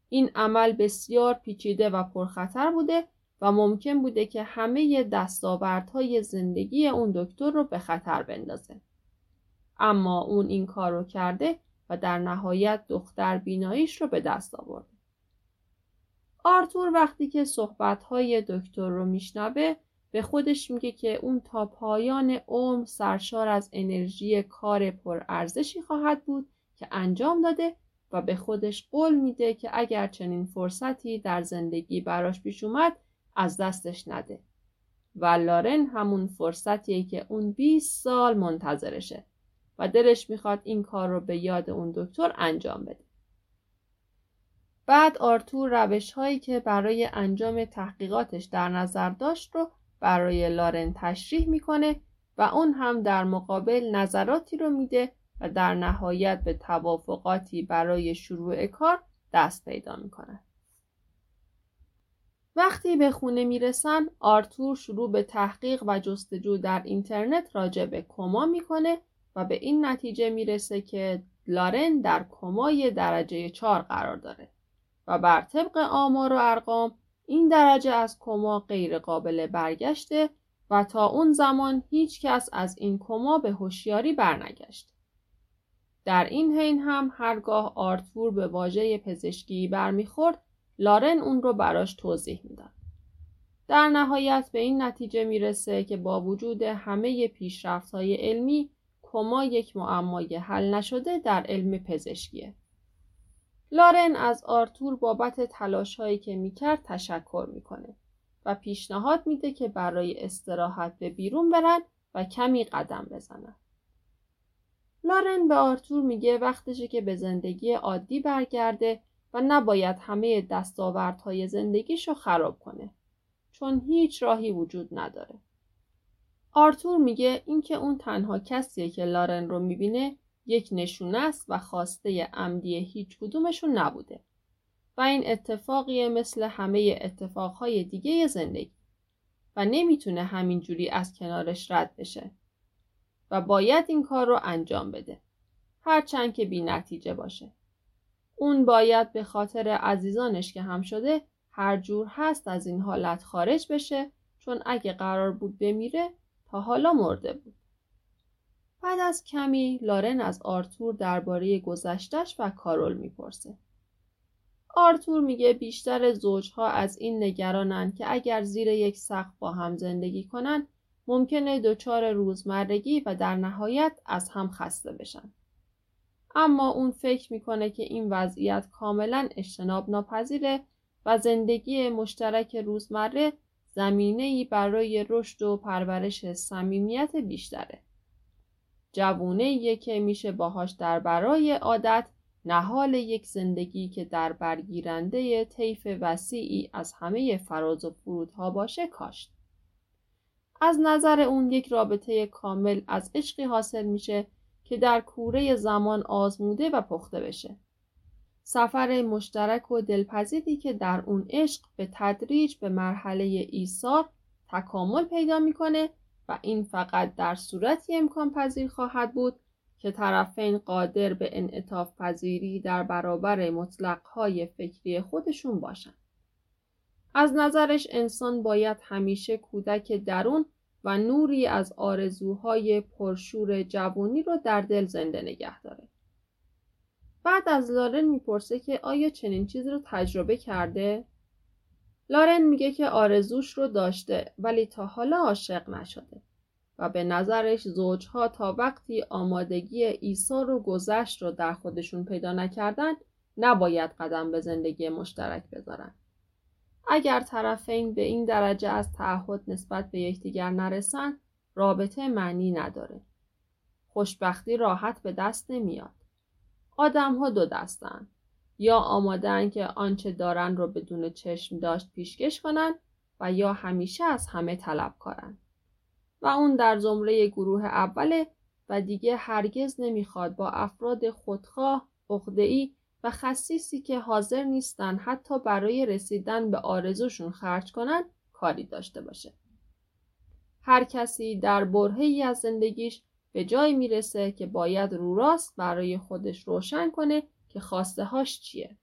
این عمل بسیار پیچیده و پرخطر بوده و ممکن بوده که همه دستاوردهای زندگی اون دکتر رو به خطر بندازه. اما اون این کار رو کرده و در نهایت دختر بیناییش رو به دست آورده. آرتور وقتی که صحبتهای دکتر رو میشنوه به خودش میگه که اون تا پایان عمر سرشار از انرژی کار پرارزشی خواهد بود که انجام داده و به خودش قول میده که اگر چنین فرصتی در زندگی براش پیش اومد از دستش نده و لارن همون فرصتیه که اون 20 سال منتظرشه و دلش می‌خواد این کار رو به یاد اون دکتر انجام بده بعد آرتور روش هایی که برای انجام تحقیقاتش در نظر داشت رو برای لارن تشریح می‌کنه و اون هم در مقابل نظراتی رو میده و در نهایت به توافقاتی برای شروع کار دست پیدا می‌کنن. وقتی به خونه می‌رسن آرتور شروع به تحقیق و جستجو در اینترنت راجع به کما می‌کنه و به این نتیجه می‌رسه که لارن در کمای درجه چهار قرار داره و بر طبق آمار و ارقام این درجه از کما غیر قابل برگشته و تا اون زمان هیچ کس از این کما به هوشیاری برنگشت. در این حین هم هرگاه آرتور به واژه پزشکی برمیخورد لارن اون رو براش توضیح می‌داد. در نهایت به این نتیجه می‌رسه که با وجود همه پیشرفت های علمی کما یک معمای حل نشده در علم پزشکیه. لارن از آرتور بابت تلاش هایی که می‌کرد تشکر می‌کنه و پیشنهاد میده که برای استراحت به بیرون برن و کمی قدم بزنن. لارن به آرتور میگه وقتشه که به زندگی عادی برگرده و نباید همه دستاوردهای زندگیشو خراب کنه چون هیچ راهی وجود نداره. آرتور میگه اینکه اون تنها کسیه که لارن رو می‌بینه یک نشونه است و خواسته عمدی هیچ کدومشون نبوده و این اتفاقیه مثل همه اتفاقهای دیگه زندگی و نمی‌تونه همینجوری از کنارش رد بشه. و باید این کار رو انجام بده. هرچند که بی نتیجه باشه. اون باید به خاطر عزیزانش که هم شده هر جور هست از این حالت خارج بشه چون اگه قرار بود بمیره حالا مرده بود. بعد از کمی لارن از آرتور درباره گذشتش و کارول می‌پرسه. آرتور میگه بیشتر زوجها از این نگرانن که اگر زیر یک سقف با هم زندگی کنن ممکنه دچار روزمرگی و در نهایت از هم خسته بشن. اما اون فکر می‌کنه که این وضعیت کاملا اجتناب ناپذیره و زندگی مشترک روزمره زمینه ای برای رشد و پرورش صمیمیت بیشتره. جوونه که میشه باهاش در برای عادت نهال یک زندگی که در برگیرنده طیف وسیعی از همه فراز و فرودها باشه کاشت. از نظر اون یک رابطه کامل از عشقی حاصل میشه که در کوره زمان آزموده و پخته بشه سفر مشترک و دلپذیری که در اون عشق به تدریج به مرحله ایثار تکامل پیدا می‌کنه و این فقط در صورتی امکان پذیر خواهد بود که طرفین قادر به انعطاف پذیری در برابر مطلقهای فکری خودشون باشند. از نظرش انسان باید همیشه کودک درون و نوری از آرزوهای پرشور جوانی رو در دل زنده نگه داره. بعد از لارن می‌پرسه که آیا چنین چیزی رو تجربه کرده؟ لارن میگه که آرزوش رو داشته ولی تا حالا عاشق نشده و به نظرش زوجها تا وقتی آمادگی ایثار و گذشت رو در خودشون پیدا نکردن نباید قدم به زندگی مشترک بذارن. اگر طرفین به این درجه از تعهد نسبت به یکدیگر نرسن رابطه معنی نداره. خوشبختی راحت به دست نمیاد. آدم ها دو دستن. یا آمادن که آنچه دارن رو بدون چشم داشت پیشکش کنن و یا همیشه از همه طلب کارن. و اون در زمره گروه اوله و دیگه هرگز نمی‌خواد با افراد خودخواه، اقدعی و خصیصی که حاضر نیستن حتی برای رسیدن به آرزوشون خرج کنن کاری داشته باشه. هر کسی در برهی از زندگیش به جای می‌رسه که باید رو راست برای خودش روشن کنه که خواسته هاش چیه.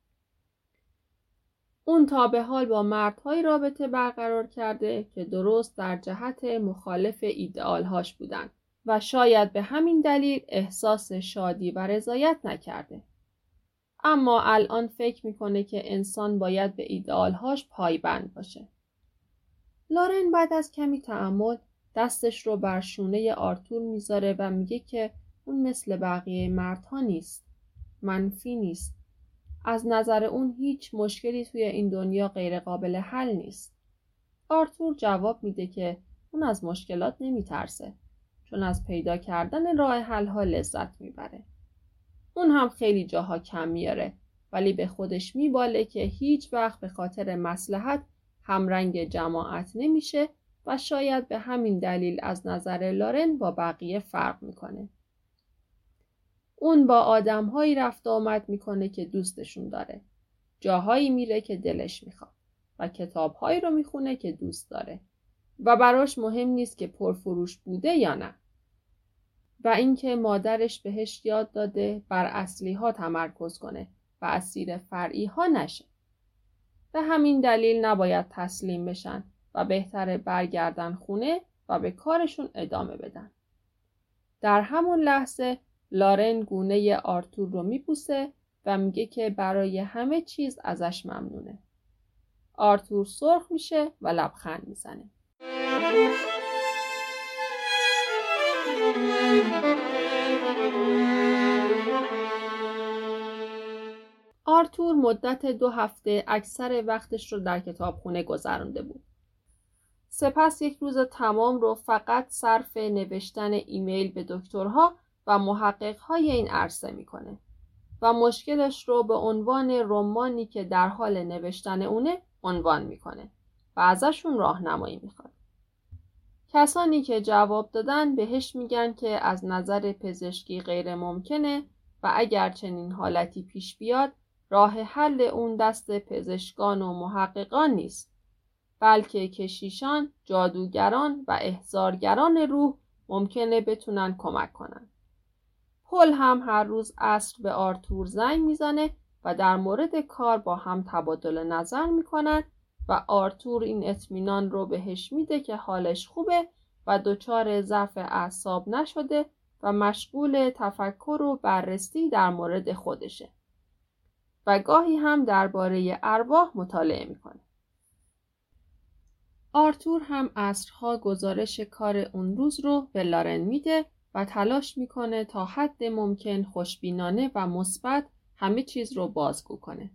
اون تا به حال با مردهای رابطه برقرار کرده که درست در جهت مخالف ایدئالهاش بودن و شاید به همین دلیل احساس شادی و رضایت نکرده. اما الان فکر می‌کنه که انسان باید به ایدئالهاش پایبند باشه. لارن بعد از کمی تعمل دستش رو بر شونه آرتور می‌ذاره و میگه که اون مثل بقیه مردها نیست. منفی نیست. از نظر اون هیچ مشکلی توی این دنیا غیر قابل حل نیست. آرتور جواب میده که اون از مشکلات نمیترسه چون از پیدا کردن راه حل ها لذت می‌بره. اون هم خیلی جاها کم میاره ولی به خودش میباله که هیچ وقت به خاطر مسلحت همرنگ جماعت نمیشه و شاید به همین دلیل از نظر لارن با بقیه فرق می‌کنه. اون با آدمهایی رفت آمد می‌کنه که دوستشون داره. جاهایی میره که دلش می‌خواد و کتابهایی رو می‌خونه که دوست داره و براش مهم نیست که پرفروش بوده یا نه. و اینکه مادرش بهش یاد داده بر اصلی ها تمرکز کنه و اسیر فرعی ها نشه. به همین دلیل نباید تسلیم بشن و بهتره برگردن خونه و به کارشون ادامه بدن. در همون لحظه لارن گونه آرتور رو میپوسه و میگه که برای همه چیز ازش ممنونه. آرتور سرخ میشه و لبخند می‌زنه. آرتور مدت دو هفته اکثر وقتش رو در کتابخونه گذرانده بود. سپس یک روز تمام رو فقط صرف نوشتن ایمیل به دکترها و محققهای این عرصه می‌کنه و مشکلش رو به عنوان رمانی که در حال نوشتن اونه عنوان می‌کنه و ازشون راهنمایی می‌خواد. کسانی که جواب دادن بهش میگن که از نظر پزشکی غیر ممکنه و اگر چنین حالتی پیش بیاد راه حل اون دست پزشکان و محققان نیست بلکه کشیشان، جادوگران و احزارگران روح ممکنه بتونن کمک کنن. پل هم هر روز عصر به آرتور زنگ می‌زنه و در مورد کار با هم تبادل نظر می‌کنن و آرتور این اطمینان رو بهش میده که حالش خوبه و دچار ضعف اعصاب نشده و مشغول تفکر و بررسی در مورد خودشه و گاهی هم درباره ارواح مطالعه می‌کنه. آرتور هم عصرها گزارش کار اون روز رو به لارن میده و تلاش می‌کنه تا حد ممکن خوشبینانه و مثبت همه چیز رو بازگو کنه.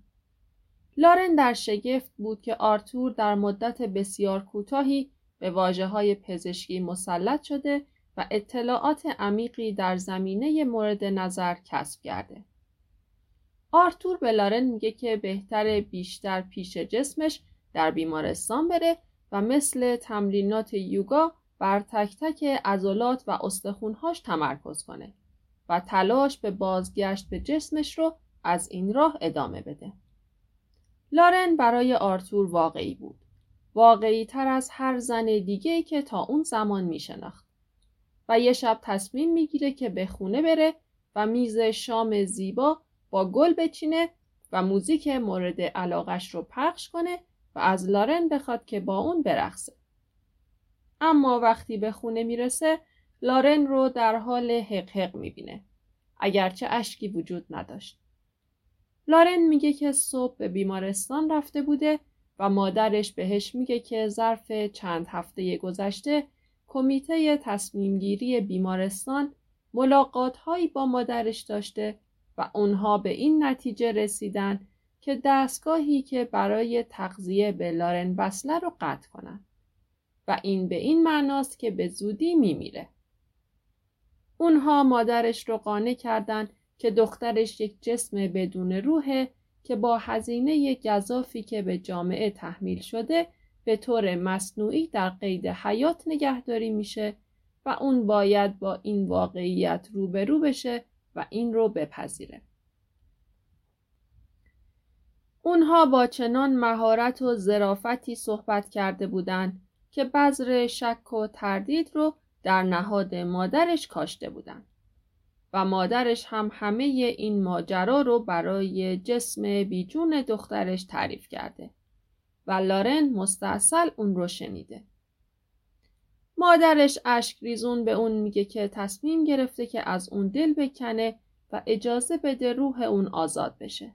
لارن در شگفت بود که آرتور در مدت بسیار کوتاهی به واجه های پزشکی مسلط شده و اطلاعات عمیقی در زمینه مورد نظر کسب کرده. آرتور به لارن میگه که بهتر بیشتر پیش جسمش در بیمارستان بره و مثل تمرینات یوگا بر تک تک عضلات و استخونهاش تمرکز کنه و تلاش به بازگشت به جسمش رو از این راه ادامه بده. لارن برای آرتور واقعی بود. واقعی تر از هر زن دیگه که تا اون زمان می شناخت. و یه شب تصمیم می‌گیره که به خونه بره و میز شام زیبا با گل بچینه و موزیک مورد علاقش رو پخش کنه و از لارن بخواد که با اون برقصه. اما وقتی به خونه می‌رسه لارن رو در حال حق حق می‌بینه. اگرچه اشکی وجود نداشت. لارن میگه که صبح به بیمارستان رفته بوده و مادرش بهش میگه که ظرف چند هفته گذشته کمیته تصمیمگیری بیمارستان ملاقات هایی با مادرش داشته و اونها به این نتیجه رسیدن که دستگاهی که برای تغذیه به لارن بسله رو قطع کنند و این به این معناست که به زودی میمیره. اونها مادرش رو قانع کردند که دخترش یک جسم بدون روحه که با هزینه گذافی که به جامعه تحمیل شده به طور مصنوعی در قید حیات نگهداری میشه و اون باید با این واقعیت روبرو بشه و این رو بپذیره. اونها با چنان مهارت و ظرافتی صحبت کرده بودند که بذر شک و تردید رو در نهاد مادرش کاشته بودند. و مادرش هم همه این ماجرا رو برای جسم بیجون دخترش تعریف کرده و لارن مستاصل اون رو شنیده. مادرش اشک ریزون به اون میگه که تصمیم گرفته که از اون دل بکنه و اجازه بده روح اون آزاد بشه.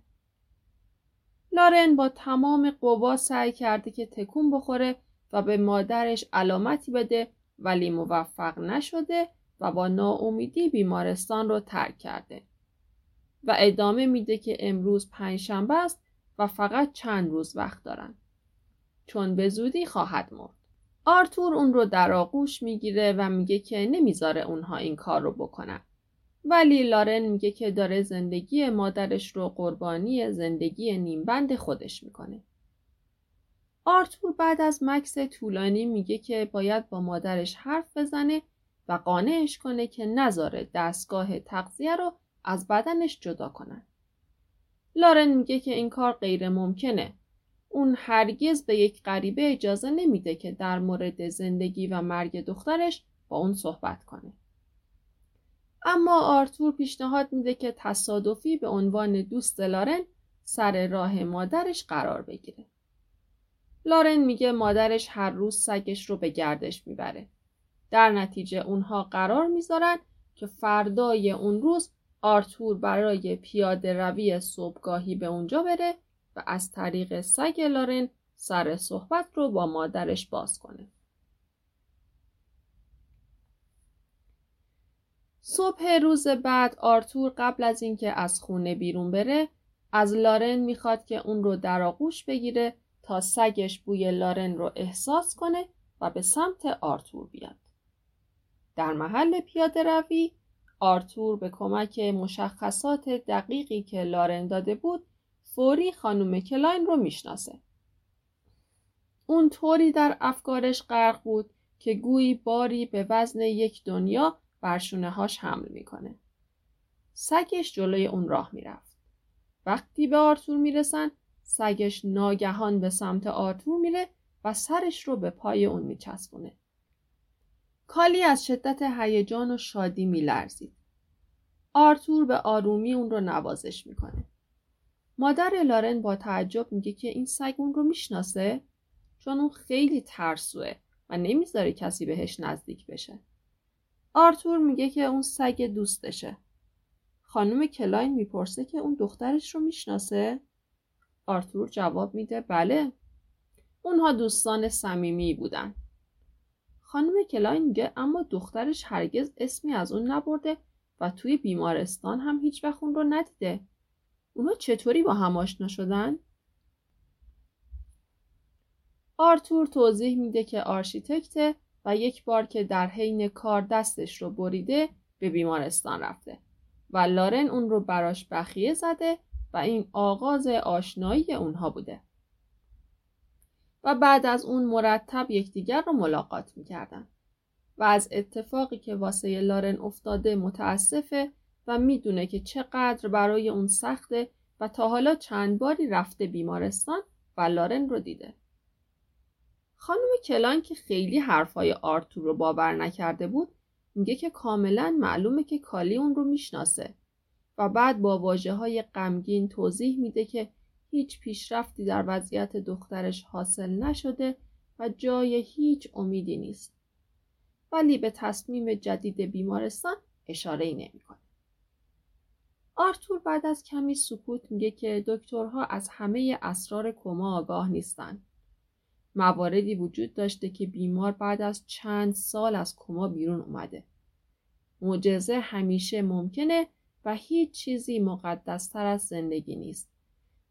لارن با تمام قوا سعی کرده که تکون بخوره و به مادرش علامتی بده ولی موفق نشده و با ناامیدی بیمارستان رو ترک کرده. و ادامه میده که امروز پنجشنبه است و فقط چند روز وقت دارن. چون به زودی خواهد مرد. آرتور اون رو در آغوش می‌گیره و میگه که نمی‌ذاره اونها این کار رو بکنن. ولی لارن میگه که داره زندگی مادرش رو قربانی زندگی نیمبند خودش می‌کنه آرتور بعد از مکس طولانی میگه که باید با مادرش حرف بزنه و قانعش کنه که نذاره دستگاه تغذیه رو از بدنش جدا کنن. لارن میگه که این کار غیر ممکنه. اون هرگز به یک غریبه اجازه نمیده که در مورد زندگی و مرگ دخترش با اون صحبت کنه. اما آرتور پیشنهاد میده که تصادفی به عنوان دوست لارن سر راه مادرش قرار بگیره. لارن میگه مادرش هر روز سگش رو به گردش می‌بره. در نتیجه اونها قرار می‌ذارن که فردای اون روز آرتور برای پیاده روی صبحگاهی به اونجا بره و از طریق سگ لارن سر صحبت رو با مادرش باز کنه. صبح روز بعد آرتور قبل از اینکه از خونه بیرون بره از لارن می‌خواد که اون رو در آغوش بگیره تا سگش بوی لارن رو احساس کنه و به سمت آرتور بیاد. در محل پیاده روی آرتور به کمک مشخصات دقیقی که لارن داده بود فوری خانم کلاین رو می‌شناسه. اون طوری در افکارش غرق بود که گویی باری به وزن یک دنیا بر شونه هاش حمل می‌کنه. سگش جلوی اون راه می‌رفت. وقتی به آرتور می‌رسن سگش ناگهان به سمت آرتور میره و سرش رو به پای اون میچسبونه. کالی از شدت هیجان و شادی میلرزید. آرتور به آرومی اون رو نوازش می‌کنه. مادر لارن با تعجب میگه که این سگ اون رو می‌شناسه چون اون خیلی ترسوه و نمی‌ذاره کسی بهش نزدیک بشه. آرتور میگه که اون سگ دوستشه. خانم کلاین می‌پرسه که اون دخترش رو می‌شناسه؟ آرتور جواب میده بله. اونها دوستان صمیمی بودن. خانم کلاین میگه اما دخترش هرگز اسمی از اون نبرده و توی بیمارستان هم هیچ وقت اون رو ندیده. اونا چطوری با هم آشنا شدن؟ آرتور توضیح میده که آرشیتکته و یک بار که در حین کار دستش رو بریده به بیمارستان رفته و لارن اون رو براش بخیه زده و این آغاز آشنایی اونها بوده. و بعد از اون مرتب یکدیگر رو ملاقات می‌کردن و از اتفاقی که واسه لارن افتاده متاسفه و می‌دونه که چقدر برای اون سخته و تا حالا چند باری رفته بیمارستان و لارن رو دیده. خانم کلان که خیلی حرفای آرتور رو باور نکرده بود میگه که کاملا معلومه که کالی اون رو می‌شناسه و بعد با واجه های غمگین توضیح میده که هیچ پیشرفتی در وضعیت دخترش حاصل نشده و جای هیچ امیدی نیست. ولی به تصمیم جدید بیمارستان اشاره ای. آرتور بعد از کمی سکوت میگه که دکترها از همه اسرار کما آگاه نیستن. مواردی وجود داشته که بیمار بعد از چند سال از کما بیرون اومده. معجزه همیشه ممکنه و هیچ چیزی مقدستر از زندگی نیست.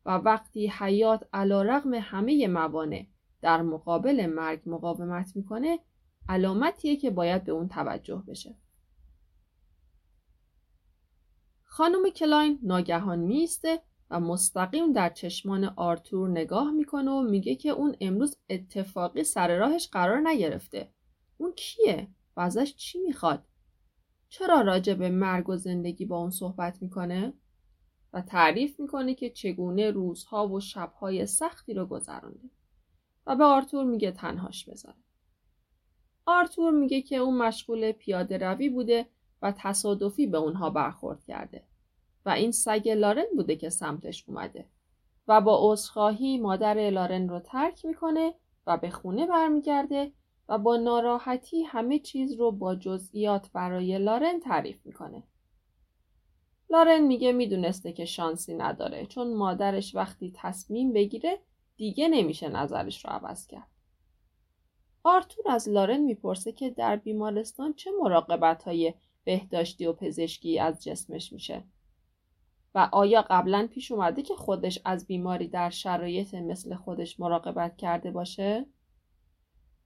و وقتی حیات علا رغم همه موانع در مقابل مرگ مقاومت می‌کنه علامتیه که باید به اون توجه بشه. خانم کلاین ناگهان میسته و مستقیم در چشمان آرتور نگاه می‌کنه و میگه که اون امروز اتفاقی سر راهش قرار نگرفته. اون کیه؟ و ازش چی می‌خواد؟ چرا راجع به مرگ و زندگی با اون صحبت می‌کنه؟ و تعریف می‌کنه که چگونه روزها و شبهای سختی رو گذرانده و به آرتور میگه تنهاش بذاره. آرتور میگه که اون مشغول پیاده روی بوده و تصادفی به اونها برخورد کرده و این سگ لارن بوده که سمتش اومده و با عذرخواهی مادر لارن رو ترک می‌کنه و به خونه برمیگرده و با ناراحتی همه چیز رو با جزئیات برای لارن تعریف می‌کنه. لارن میگه می‌دونسته که شانسی نداره چون مادرش وقتی تصمیم بگیره دیگه نمیشه نظرش رو عوض کرد. آرتور از لارن می‌پرسه که در بیمارستان چه مراقبت های بهداشتی و پزشکی از جسمش میشه آیا قبلا پیش اومده که خودش از بیماری در شرایط مثل خودش مراقبت کرده باشه؟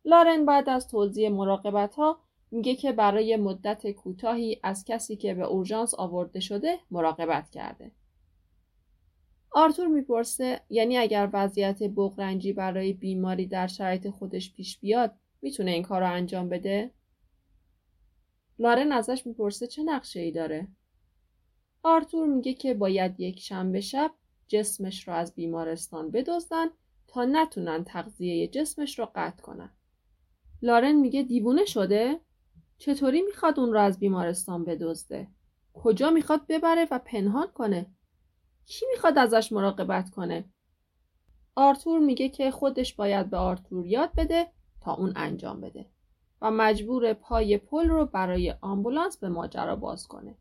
لارن بعد از توضیح مراقبت ها میگه که برای مدت کوتاهی از کسی که به اورژانس آورده شده مراقبت کرده. آرتور می‌پرسه یعنی اگر وضعیت بغرنجی برای بیماری در شرایط خودش پیش بیاد می‌تونه این کار رو انجام بده؟ لارن ازش می‌پرسه چه نقشه ای داره؟ آرتور میگه که باید یک شنبه شب جسمش رو از بیمارستان بدزدن تا نتونن تغذیه جسمش رو قطع کنن. لارن میگه دیوونه شده؟ چطوری می‌خواد اون رو از بیمارستان بدزده؟ کجا می‌خواد ببره و پنهان کنه؟ کی می‌خواد ازش مراقبت کنه؟ آرتور میگه که خودش باید به آرتور یاد بده تا اون انجام بده و مجبور پای پل رو برای آمبولانس به ماجرا باز کنه.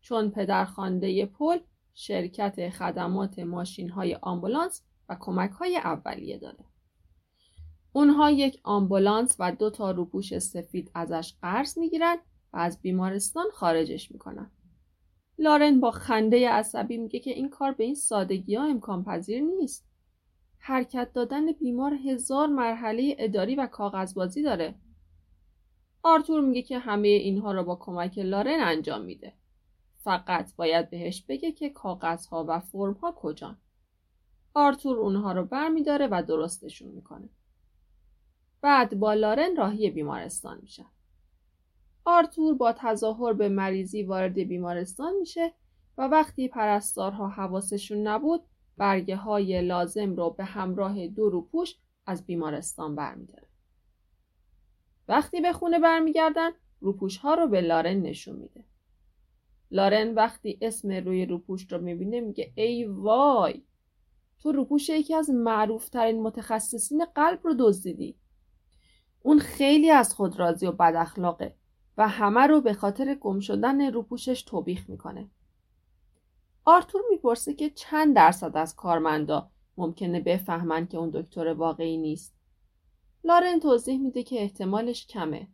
چون پدرخوانده پل شرکت خدمات ماشین های آمبولانس و کمک های اولیه داره. اونها یک آمبولانس و دو تا روپوش سفید ازش قرض می‌گیرن و از بیمارستان خارجش می‌کنن. لارن با خنده عصبی میگه که این کار به این سادگی ها امکان پذیر نیست. حرکت دادن بیمار هزار مرحله اداری و کاغذبازی داره. آرتور میگه که همه اینها را با کمک لارن انجام میده. فقط باید بهش بگه که کاغذها و فرمها کجان. آرتور اونها رو برمیداره و درستشون می‌کنه. بعد با لارن راهی بیمارستان میشه. آرتور با تظاهر به مریضی وارد بیمارستان میشه و وقتی پرستارها حواسشون نبود برگه های لازم رو به همراه دو روپوش از بیمارستان برمیداره. وقتی به خونه برمیگردن روپوش ها رو به لارن نشون میده. لارن وقتی اسم روی روپوش رو می‌بینه میگه ای وای تو روپوش یکی از معروفترین متخصصین قلب رو دزدیدی. اون خیلی از خود راضی و بد اخلاقه و همه رو به خاطر گم شدن روپوشش توبیخ می‌کنه. آرتور می‌پرسه که چند درصد از کارمندا ممکنه بفهمن که اون دکتر واقعی نیست. لارن توضیح میده که احتمالش کمه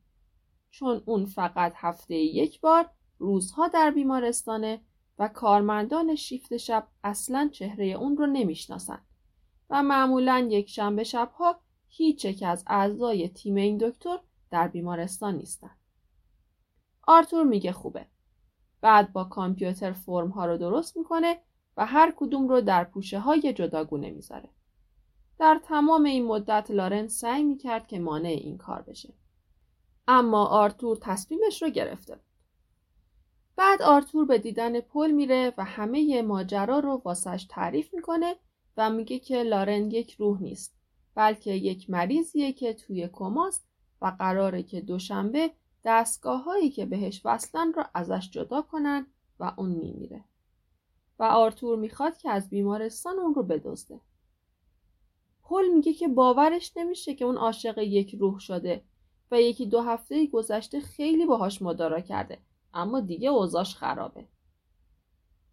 چون اون فقط هفته یک بار روزها در بیمارستانه و کارمندان شیفت شب اصلا چهره اون رو نمی‌شناسن و معمولا یک شنبه شبها هیچ یک از اعضای تیم این دکتر در بیمارستان نیستن. آرتور میگه خوبه. بعد با کامپیوتر فرم ها رو درست می‌کنه و هر کدوم رو در پوشه های جداگونه می‌ذاره. در تمام این مدت لارن سعی می‌کرد که مانع این کار بشه. اما آرتور تصمیمش رو گرفته. بعد آرتور به دیدن پل میره و همه ماجرا رو واسش تعریف می‌کنه و میگه که لارن یک روح نیست بلکه یک مریضیه که توی کماست و قراره که دوشنبه دستگاه هایی که بهش وصلن رو ازش جدا کنن و اون میمیره. و آرتور می‌خواد که از بیمارستان اون رو بدزده. پل میگه که باورش نمیشه که اون عاشق یک روح شده و یکی دو هفته گذشته خیلی باهاش مدارا کرده. اما دیگه اوضاش خرابه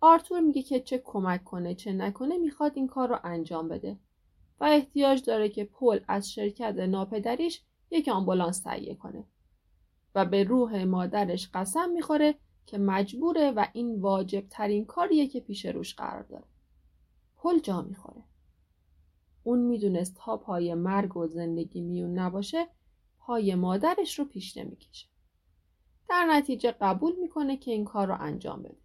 آرتور میگه که چه کمک کنه چه نکنه می‌خواد این کار رو انجام بده و احتیاج داره که پل از شرکت ناپدریش یک آمبولانس تهیه کنه و به روح مادرش قسم می‌خوره که مجبوره و این واجب ترین کاریه که پیش روش قرار داره. پل جا می‌خوره. اون می‌دونست تا پای مرگ و زندگی میون نباشه پای مادرش رو پیش نمی‌کشه. در نتیجه قبول می‌کنه که این کار رو انجام بده.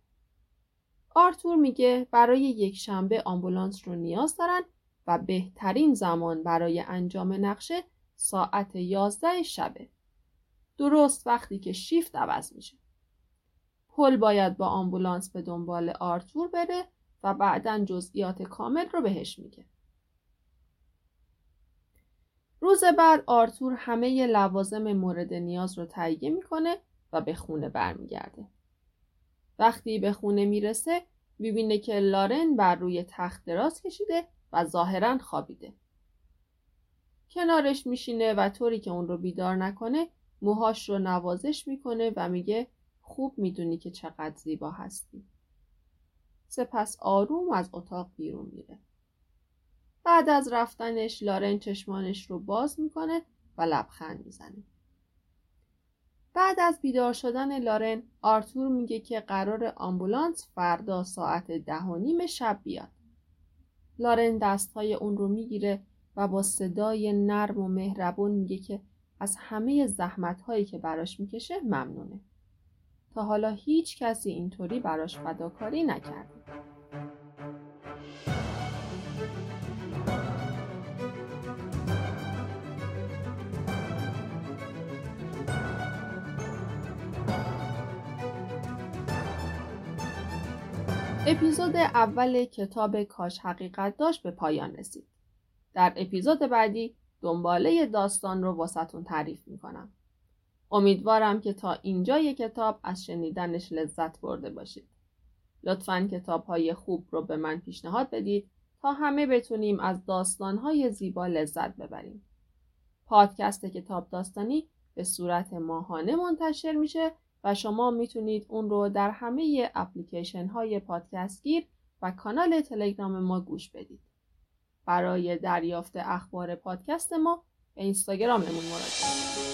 آرتور میگه برای یک شنبه آمبولانس رو نیاز دارن و بهترین زمان برای انجام نقشه ساعت یازده شبه. درست وقتی که شیفت عوض میشه. پل باید با آمبولانس به دنبال آرتور بره و بعدا جزئیات کامل رو بهش میگه. روز بعد آرتور همه لوازم مورد نیاز رو تهیه می‌کنه و به خونه برمیگرده. وقتی به خونه می‌رسه می‌بینه که لارن بر روی تخت دراز کشیده و ظاهرا خوابیده. کنارش میشینه و طوری که اون رو بیدار نکنه موهاش رو نوازش می‌کنه و میگه خوب می‌دونی که چقدر زیبا هستی. سپس آروم از اتاق بیرون میره. بعد از رفتنش لارن چشمانش رو باز می‌کنه و لبخند می‌زنه. بعد از بیدار شدن لارن آرتور میگه که قرار آمبولانس فردا ساعت ده و نیم شب بیاد. لارن دستهای اون رو می‌گیره و با صدای نرم و مهربون میگه که از همه زحمت هایی که براش می‌کشه ممنونه. تا حالا هیچ کسی اینطوری براش فداکاری نکرده. اپیزود اول کتاب کاش حقیقت داشت به پایان رسید. در اپیزود بعدی دنباله داستان رو واسهتون تعریف می‌کنم. امیدوارم که تا اینجای کتاب از شنیدنش لذت برده باشید. لطفا کتاب های خوب رو به من پیشنهاد بدید تا همه بتونیم از داستان های زیبا لذت ببریم. پادکست کتاب داستانی به صورت ماهانه منتشر میشه و شما می‌تونید اون رو در همه اپلیکیشن های پادکست گیر و کانال تلگرام ما گوش بدید. برای دریافت اخبار پادکست ما به اینستاگراممون مراجعه کنید.